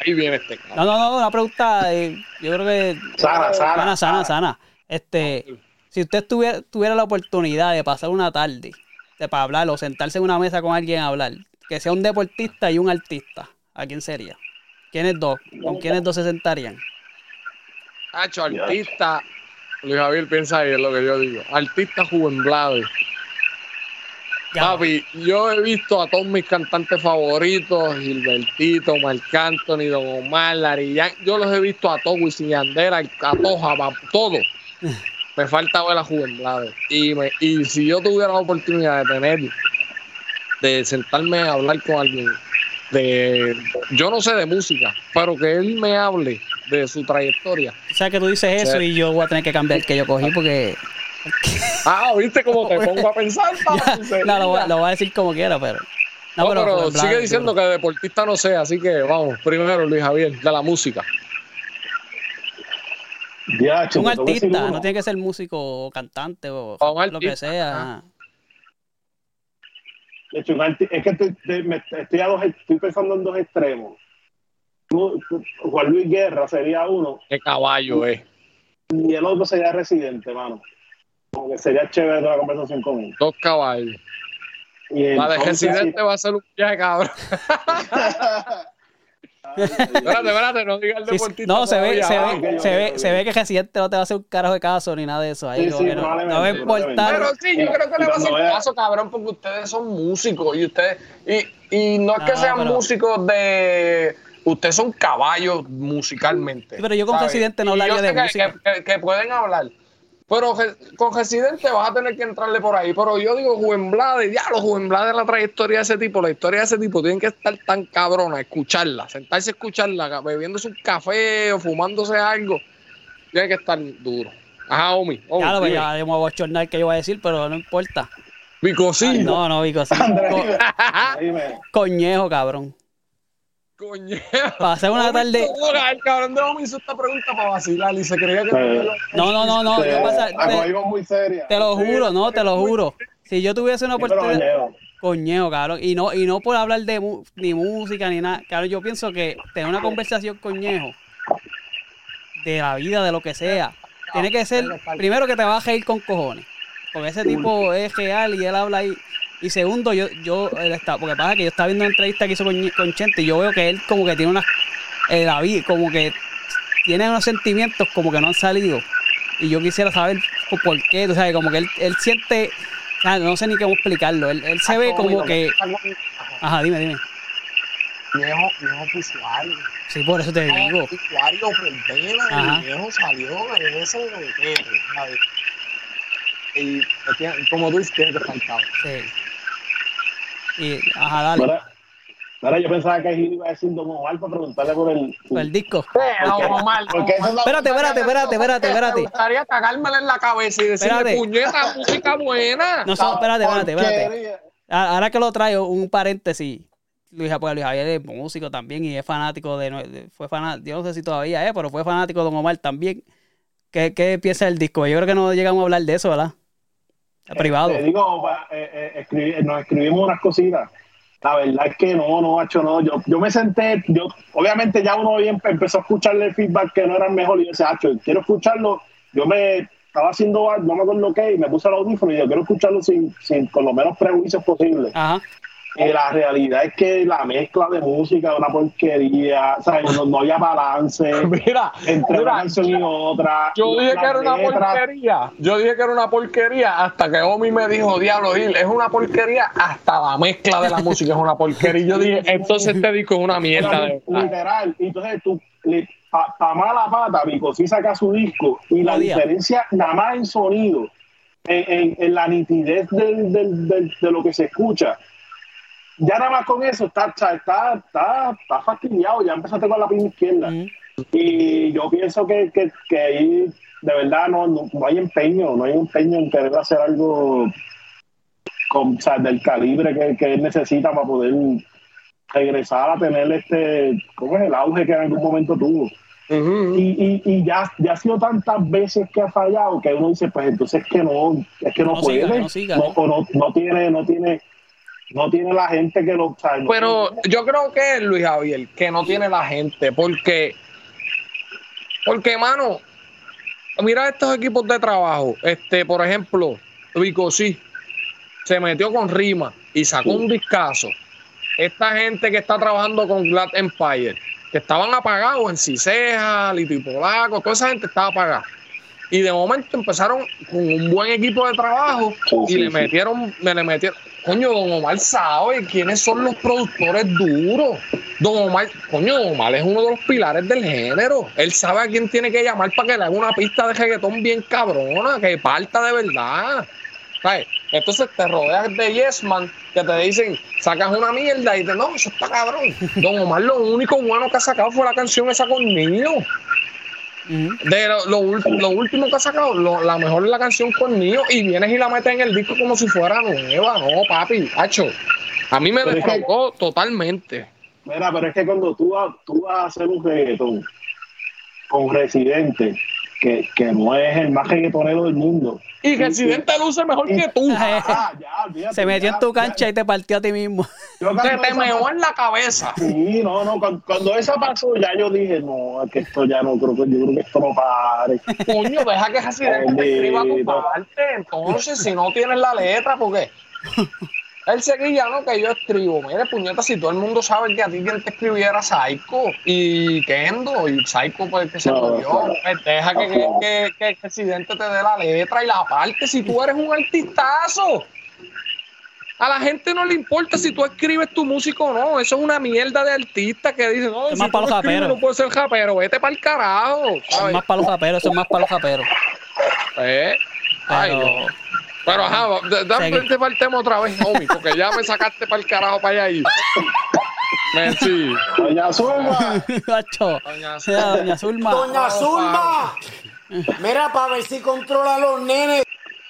Ahí viene este cabrón. no, no, no, una pregunta, eh, yo creo que Sana, sana. sana, sana, sana. Este, si usted tuviera, tuviera la oportunidad de pasar una tarde de, para hablar o sentarse en una mesa con alguien a hablar, que sea un deportista y un artista, ¿a quién sería? ¿Quiénes dos? ¿Con quiénes dos se sentarían? Hacho, artista. Luis Javier piensa ahí en lo que yo digo. Artista Juven Blade. Ya, Papi, yo he visto a todos mis cantantes favoritos, Gilbertito, Marc Anthony, Don Omar, Larry Yang. Yo los he visto a todos, Wisin y Yandel, a todos, a todos. Me falta ver a Juven Blade. Y, me- y si yo tuviera la oportunidad de tener, de sentarme a hablar con alguien, de, yo no sé de música, pero que él me hable de su trayectoria. O sea que tú dices eso y yo voy a tener que cambiar el que yo cogí porque Ah, ¿viste cómo te pongo a pensar? papi? no, lo, voy a- lo voy a decir como quiera, pero. No, pero, sigue diciendo que deportista no sé, así que vamos, primero Luis Javier, de la música. Ya, chico, Un decir artista, no tiene que ser músico o cantante o lo que sea. ajá. De hecho, es que estoy, te- me- estoy, a dos, estoy pensando en dos extremos. Juan Luis Guerra sería uno Qué caballo es. y el otro sería Residente, mano. Como que sería chévere tener una conversación con él. Dos caballos. Y La de residente va a ser un viaje, cabrón. Espérate, espérate, no digas el deportista. no, se ve, se Ah, ve, ok, se ve, se ve que Residente no te va a hacer un carajo de caso ni nada de eso. Ahí Sí, como sí, que no, no va a importar. Pero sí, yo creo que le va a hacer caso, cabrón, porque ustedes son músicos y ustedes. Y, y no es que Ah, sean pero- músicos de. Ustedes son caballos musicalmente. Sí, pero yo con. Residente no hablaría de que- música. Que, que- que pueden hablar. Pero con Residente vas a tener que entrarle por ahí. Pero yo digo, Juven Blade, diablo, Juven Blade, la trayectoria de ese tipo, la historia de ese tipo, tienen que estar tan cabrona, escucharla, sentarse a escucharla, bebiéndose un café o fumándose algo. Tiene que estar duro. Ajá, Omi. Omi Ya lo dime. ya bochornar que yo voy a decir, pero no importa. Bicosí. No, no, Vico, sí. Andrés, Co- coñejo, cabrón. Coño. Para hacer una tarde. El cabrón de Omi hizo esta pregunta para vacilar y se creía que. Eh, No, no, no, no. Te- yo pasa- la te, cogimos muy seria. te lo juro, no, te lo juro. Si yo tuviese una oportunidad. Coñejo, cabrón. Y no, y no por hablar de mu- ni música ni nada. Cabrón, yo pienso que tener una conversación coñejo de la vida, de lo que sea, tiene que ser, primero que te vas a reír con cojones. Porque ese tipo es real y él habla ahí. Y segundo, yo, yo, él está, porque pasa que yo estaba viendo una entrevista que hizo con, con Chente y yo veo que él como que tiene unas, eh, la vida, como que tiene unos sentimientos como que no han salido. Y yo quisiera saber por qué, tú sabes, como que él, él siente, no sé ni cómo explicarlo. Él, él se ve como que, ajá, dime, dime. Viejo, viejo usuario. Sí, por eso te digo. Ajá. El viejo salió de ese boquete, ¿sabes? Y como tú dices, cabrón. Sí. Y, ajá, dale. Mira, yo pensaba que Gil iba a decir Don Omar para preguntarle por el. Por el disco. Pero, Omar, Espérate, espérate, espérate, espérate, espérate. Me gustaría cagármela en la cabeza y decirle, Espérate. puñeta, música buena. No, son, espérate, espérate, espérate. Ahora que lo traigo, un paréntesis. Luis, pues, Luis Javier es músico también y es fanático de, de- fue fanático, yo no sé si todavía es, pero fue fanático de Don Omar también. ¿Qué, qué piensa del disco? Yo creo que no llegamos a hablar de eso, ¿verdad? Privado. Te digo, eh, eh, nos escribimos unas cositas. La verdad es que no, no, macho, no. Yo, yo me senté, yo, obviamente ya uno bien empezó a escucharle el feedback que no era el mejor y yo decía, "Acho, quiero escucharlo. Yo me estaba haciendo, no me acuerdo qué, y me puse el audífono y yo quiero escucharlo sin, sin con lo menos prejuicios posible. Ajá. Y la realidad es que la mezcla de música es una porquería, ¿sabes? No, no había balance Mira, entre mira, una canción y otra. Yo dije que era una letras- porquería. Yo dije que era una porquería hasta que Omi me dijo, diablo Gil, es una porquería hasta la mezcla de la música es una porquería. Y yo dije, entonces este disco es una mierda de literal. Y entonces tú, para mala pata, Vico sí saca su disco y la diferencia nada más en sonido, en, en- en la nitidez del- del- del- de lo que se escucha. Ya nada más con eso está, está, está, está, está fastidiado, ya empezaste con la pinta izquierda. Y yo pienso que, que, que ahí de verdad no, no, no hay empeño, no hay empeño en querer hacer algo con, o sea, del calibre que, que él necesita para poder regresar a tener este, ¿cómo es el auge que en algún momento tuvo? Y, y, y ya, ya ha sido tantas veces que ha fallado que uno dice, pues entonces es que no, es que no, No puede, siga, no siga, no, ¿eh? o no, no tiene, no tiene, no tiene la gente que lo, no Pero tiene- yo creo que es Luis Javier, que no tiene la gente, porque, porque, mano, mira estos equipos de trabajo. Este, por ejemplo, Vico sí, se metió con Rima y sacó un discazo. Esta gente que está trabajando con Glad Empire, que estaban apagados en Ciseja, Litipolaco, toda esa gente estaba apagada. Y de momento empezaron con un buen equipo de trabajo Sí, y sí, le sí. metieron, me le metieron. Coño, Don Omar sabe quiénes son los productores duros. Don Omar, coño, Don Omar es uno de los pilares del género. Él sabe a quién tiene que llamar para que le haga una pista de reggaetón bien cabrona, que parta de verdad. ¿Sabes? Entonces te rodeas de Yes Man que te dicen, sacas una mierda y te no, eso está cabrón. Don Omar lo único bueno que ha sacado fue la canción esa con niño. De lo, lo último que ha sacado, lo- la mejor es la canción con Nio y vienes y la metes en el disco como si fuera nueva. No, papi, hacho. A mí me que- desfrancó totalmente. Mira, pero es que cuando tú tú vas a hacer un reggaetón con Residente, que, que no es el más reggaetonero del mundo. Y Residente luce mejor que tú. Ah, ya, Se metió ya, en tu ya. cancha y te partió a ti mismo. Yo te meó en la cabeza. Sí, no, no, cuando, cuando esa pasó ya yo dije, no, es que esto ya no creo que yo creo que esto no pare. Coño, deja que Residente te escriba tu parte. Entonces, si no tienes la letra, ¿por qué? Él seguía, ¿no? Que yo escribo. Mire, puñeta, si todo el mundo sabe que a ti quien te escribiera Psycho y Kendo, y Psycho, pues que se No, murió. claro. Pues, deja que, que, que- que el presidente te dé la letra y la parte. Si tú eres un artistazo. A la gente no le importa si tú escribes tu música o no. Eso es una mierda de artista que dice, no, Es si más para no los escribes, japeros. no puedes ser japero. Vete para el carajo. Es ¿sabes? más para los japeros, eso es más para los japeros. Eh, ay, Pero- no. Pero ajá, dame este para el tema otra vez, homie, porque ya me sacaste para el carajo para allá ahí. Me sí. Doña Zulma, Gacho. Doña Doña Zulma. Doña Zulma, mira para ver si controla a los nenes.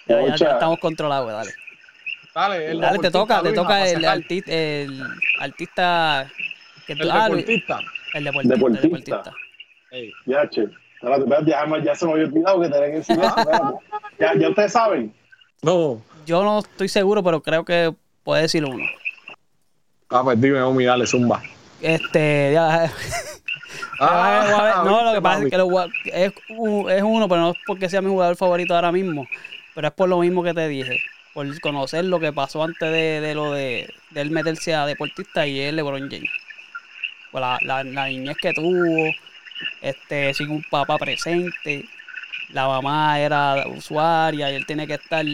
Ya, ya, ya estamos controlados, dale. Dale, el Dale, te toca, te toca el, arti- el artista que tú, El ah, Luis- deportista. el deportista, el Deportista. Ey. ya, che. Espérate, espérate, ya, ya se me había olvidado que tenía que decir eso. espérate. Ya, ya ustedes saben. No. Yo no estoy seguro, pero creo que puede decir uno. Ah, pues dime, homie, dale, zumba. Este, ya. Ah, no, lo que pasa es que lo es, es uno, pero no es porque sea mi jugador favorito ahora mismo. Pero es por lo mismo que te dije. Por conocer lo que pasó antes de, de lo de, de él meterse a deportista y él LeBron James. Pues la, la, la niñez que tuvo, este, sin un papá presente, la mamá era usuaria y él tiene que estar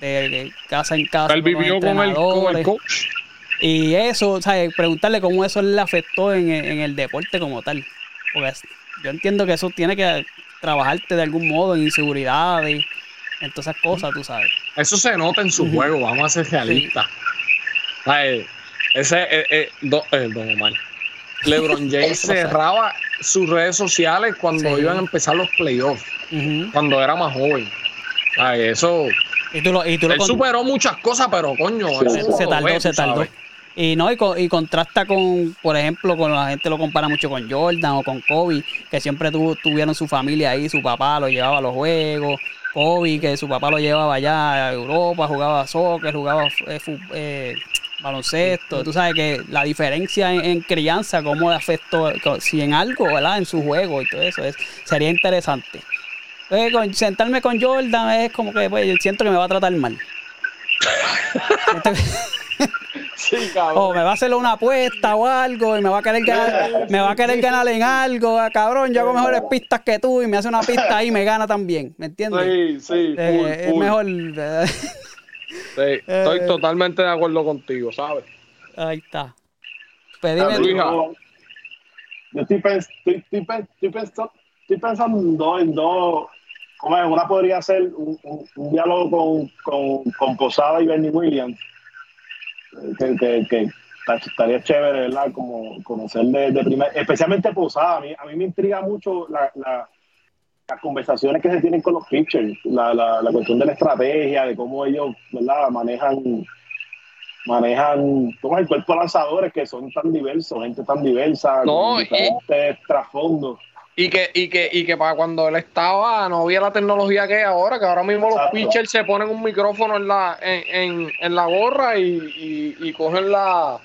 de, casa en casa. Él vivió con el, con el coach. Y eso, ¿sabes? Preguntarle cómo eso le afectó en, en el deporte como tal. Porque yo entiendo que eso tiene que trabajarte de algún modo en inseguridades, en todas esas cosas, tú sabes. Eso se nota en su juego, vamos a ser realistas. Ay, ese eh, eh, do- eh, Don Omar. LeBron James cerraba sus redes sociales cuando Sí. iban a empezar los playoffs, cuando era más joven. Ay, eso. Y tú lo, y tú lo Él superó muchas cosas, pero coño, Sí, se, tardó, ve, se tardó. sabes. Y no, y, co- y contrasta con, por ejemplo, con la gente lo compara mucho con Jordan o con Kobe, que siempre tuvo, tuvieron su familia ahí, su papá lo llevaba a los juegos, Kobe, que su papá lo llevaba allá a Europa, jugaba soccer, jugaba eh, eh, baloncesto. Tú sabes que la diferencia en, en crianza, cómo le afectó, si en algo, ¿verdad? En su juego y todo eso, es, sería interesante. Eh, con- sentarme con Jordan es como que pues, yo siento que me va a tratar mal. Sí, cabrón. o me va a hacer una apuesta o algo y me va a querer ganar, me va a querer ganar en algo, ah, cabrón, yo hago mejores pistas que tú y me hace una pista ahí y me gana también, ¿me entiendes? Sí, sí, Eh, full, es mejor eh, Sí, estoy Eh. totalmente de acuerdo contigo, ¿sabes? ahí está. Pedime Luis, Yo, yo estoy, pens- estoy, estoy, pen- estoy pensa- estoy pensando en dos. Una podría ser un, un- un diálogo con, con, con Posada y Bernie Williams. eh, Que, que, que esta- estaría chévere, ¿verdad? Como conocer de, de primer, especialmente Posada. A mí, a mí me intriga mucho la, la- las conversaciones que se tienen con los pitchers, la, la, la cuestión de la estrategia, de cómo ellos, ¿verdad? Manejan manejan ¿cómo es el cuerpo de lanzadores que son tan diversos, gente tan diversa, No, con y- diferentes trasfondos. Y que, y que, y que para cuando él estaba, no había la tecnología que hay ahora, que ahora mismo los pitchers se ponen un micrófono en la, en, en, en la gorra y, y, y cogen la,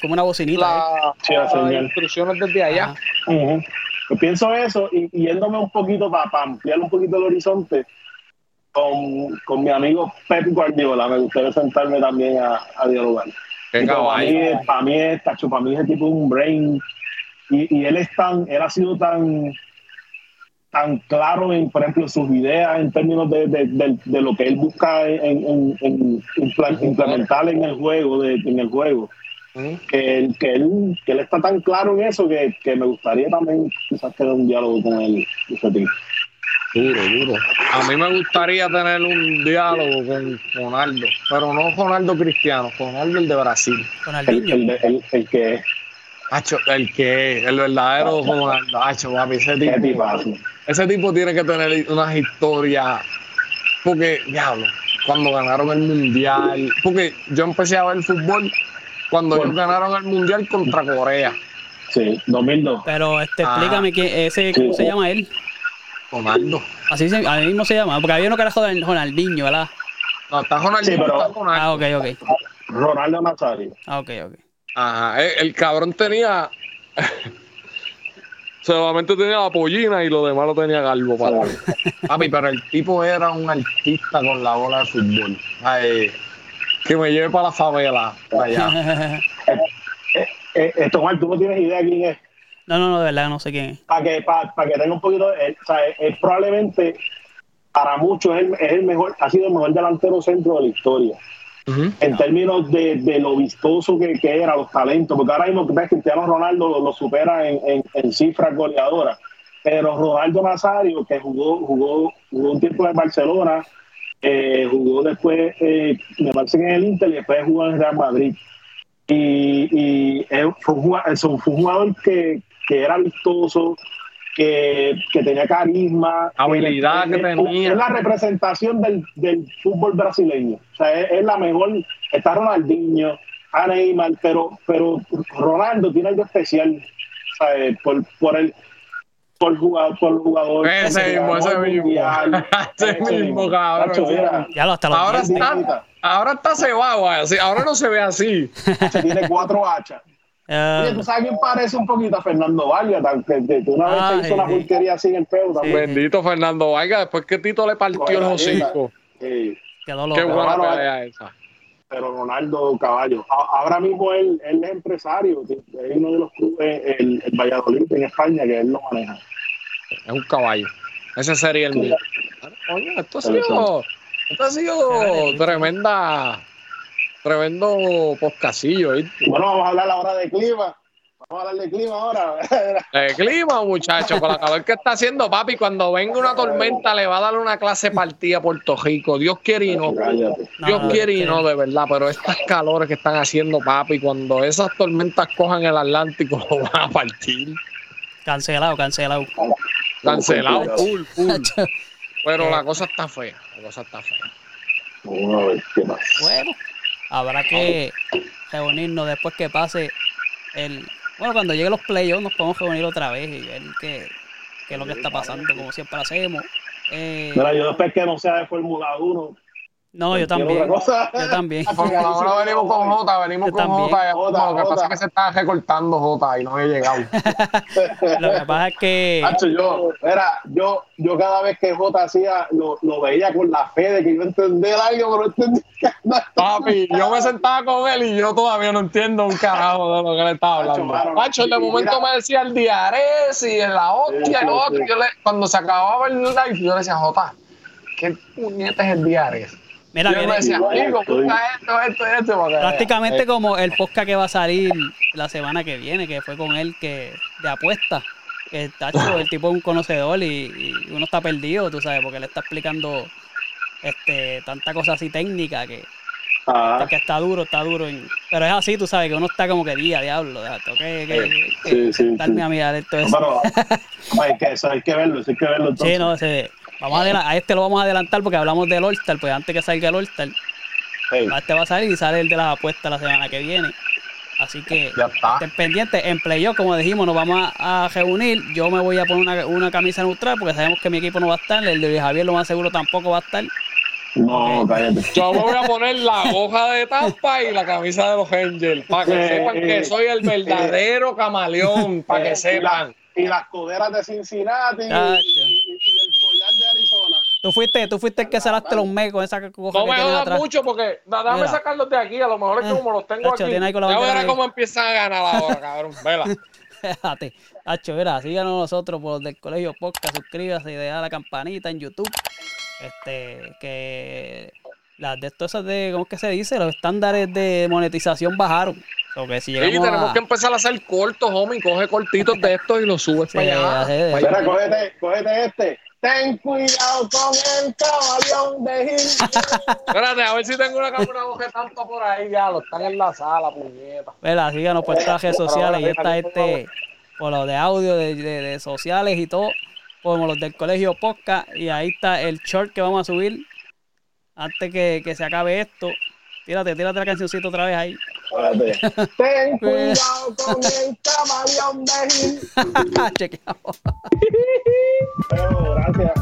como una bocinita. ¿eh? la- Sí, la las instrucciones desde allá. Yo pienso eso y, yéndome un poquito para ampliar un poquito el horizonte con, con mi amigo Pep Guardiola, me gustaría sentarme también a, a dialogar. Para, caballo. mí, para mí es, tacho, para mí ese tipo es un brain y, y él es tan, él ha sido tan tan claro en, por ejemplo, en sus ideas en términos de, de, de- de lo que él busca en, en- en implementar en el juego, de, en el juego. Que él, que, él, que él está tan claro en eso que, que me gustaría también quizás tener un diálogo con él. ese tipo. Duro, duro. A mí me gustaría tener un diálogo con Ronaldo, pero no Ronaldo Cristiano, Ronaldo el de Brasil. Con El, el, de- el, el que Hacho, el que, el verdadero Ronaldo. Hacho, papi, ese tipo, ese tipo tiene que tener unas historias. Porque, diablo, cuando ganaron el mundial. Porque yo empecé a ver fútbol cuando ellos ganaron el mundial contra Corea. Sí, 2002. Pero este, Ah. explícame que ese, ¿cómo se llama él? Ronaldo. Así se, a mí mismo se llama, porque había uno que era Ronald- Ronaldinho, ¿verdad? No, está. Sí, pero- está Ronaldo. Ah, ok, ok. Ronaldo Nazario. Ah, ok, ok. Ajá, el, el cabrón tenía. Solamente tenía la pollina y lo demás lo tenía galvo para. Papi, pero el tipo era un artista con la bola de fútbol. Ay, que me lleve para la favela. para allá. Eh, esto, Juan, tú no tienes idea quién es. no, no, no, de verdad no sé quién es. para que, para, que tenga un poquito, eh, o sea, es, es probablemente para muchos es el, es el mejor, ha sido el mejor delantero centro de la historia. En términos de, de lo vistoso que, que era, los talentos, porque ahora mismo ves Cristiano Ronaldo lo, supera en, en, cifras goleadoras. Pero Ronaldo Nazario, que jugó, jugó, jugó un tiempo en Barcelona, eh, jugó después, eh, me en el Inter y después jugó en Real Madrid. Y, y fue un jugador que, que era vistoso, que, que tenía carisma. Habilidad que tenía. Es la representación del, del fútbol brasileño. O sea, es, es la mejor. Está Ronaldinho, a Neymar, pero, pero Ronaldo tiene algo especial. ¿sabes? Por, por el por jugador, por jugador. Ese mismo, ese mismo. Ese mismo, cabrón. Ya lo hasta Ahora está, ahora está cebado, así, ahora no se ve así. se tiene cuatro hachas. Ah, Oye, ¿tú sabes quién parece un poquito a Fernando Vargas? Tan- Que, que- que una vez Ay, se hizo una sí. porquería así en el pelo también. Bendito Fernando Vargas, después que Tito le partió el hocico. Sí, quedó Qué buena Bueno, pelea esa. pero Ronaldo Caballo. A- ahora mismo él, él es empresario. Es uno de los clubes, el, el Valladolid en España, que él lo maneja. Es un caballo. Ese sería el mío. Oye, esto ha sido, esto ha sido tremenda, tremendo poscasillo, ¿viste? Bueno, vamos a hablar ahora de clima. Vamos a hablar de clima ahora. El clima, muchachos, con la calor que está haciendo, papi, cuando venga una tormenta le va a dar una clase partida a Puerto Rico. Dios quiere y no. Dios quiere y no, de verdad, pero estas calores que están haciendo, papi, cuando esas tormentas cojan el Atlántico, lo van a partir. Cancelado, cancelado. Cancelado, full, full. Pero Eh. la cosa está fea, la cosa está fea. Vamos a ver qué pasa. Bueno, habrá que reunirnos después que pase el. Bueno, cuando lleguen los playoffs nos podemos reunir otra vez y ver qué, qué es lo que está pasando, como siempre hacemos. Eh, Mira, yo después que no sea de Fórmula 1, no, yo también. Yo también. Fórmula 1 venimos con Jota, venimos Yo con. Jota. Jota, Lo que pasa es que se está recortando Jota y no había llegado. Lo que pasa es que. Hacho, yo, mira, yo, yo cada vez que Jota hacía, lo, lo veía con la fe de que iba a entender algo, pero no entendía nada. Papi, yo me sentaba con él y yo todavía no entiendo un carajo de lo que le estaba hablando. Pacho, de y momento mira- me decía el diarés y en la hostia Sí, sí, otro. sí. Yo le, cuando se acababa el live, yo le decía, Jota, ¿qué puñeta es el diarés? Mira, Yo me viene decía, amigo, busca esto, esto, esto. porque- prácticamente como el podcast que va a salir la semana que viene, que fue con él que de apuesta. Que tacho, el tipo es un conocedor y, y uno está perdido, tú sabes, porque le está explicando este tanta cosa así técnica que, Ah, que está duro, está duro. en- pero es así, tú sabes, que uno está como que día, diablo, déjate, tengo que, que, que Sí, sí, sí. a mirar esto. eso. pero hay que, eso hay que verlo, eso hay que verlo. entonces. Sí, no, ese, vamos a, a este lo vamos a adelantar porque hablamos del All-Star, pues antes que salga el All-Star, hey, este va a salir y sale el de las apuestas la semana que viene. Así que ya está. estén pendientes. En playoff, como dijimos, nos vamos a, a reunir. Yo me voy a poner una, una camisa neutral porque sabemos que mi equipo no va a estar. El de Luis Javier, lo más seguro, tampoco va a estar. No, cállate. Yo me voy a poner la hoja de Tampa y la camisa de los Angels para que Eh, sepan que soy el verdadero camaleón, para que sepan. Y, la- y las coderas de Cincinnati y, Chacho. y- y el de Arizona. Tú fuiste, tú fuiste el que salaste los mecos con esa coja No que me jodas mucho porque da- déjame Mira. sacarlos de aquí. A lo mejor es que Eh, como los tengo Nacho, aquí. tiene ahí con la Ya bandera verás ahí. cómo empiezan a ganar ahora, cabrón. Vela. Fíjate, Hacho, mira, síganos nosotros por los del Colegio Podcast, suscríbase y deja la campanita en YouTube. Este, que las de esas de, ¿cómo es que se dice? Los estándares de monetización bajaron. O que si Sí, llegamos tenemos a, que empezar a hacer cortos, homie. Coge cortitos de estos y los subes Sí, para allá. hace- para allá. Cógete este. Ten cuidado con el camaleón de Gil. Espérate, a ver si tengo una cámara de tanto por ahí. Ya lo están en la sala, puñeta. Mira, síganos por todas las redes sociales y por este, por los de audio, de, de- de sociales y todo, como los del Colegio Podcast. Y ahí está el short que vamos a subir antes que, que se acabe esto. Tírate, tírate la cancioncita otra vez ahí. Ten cuidado con el camaleón de Gil. Chequeamos. Bueno, gracias.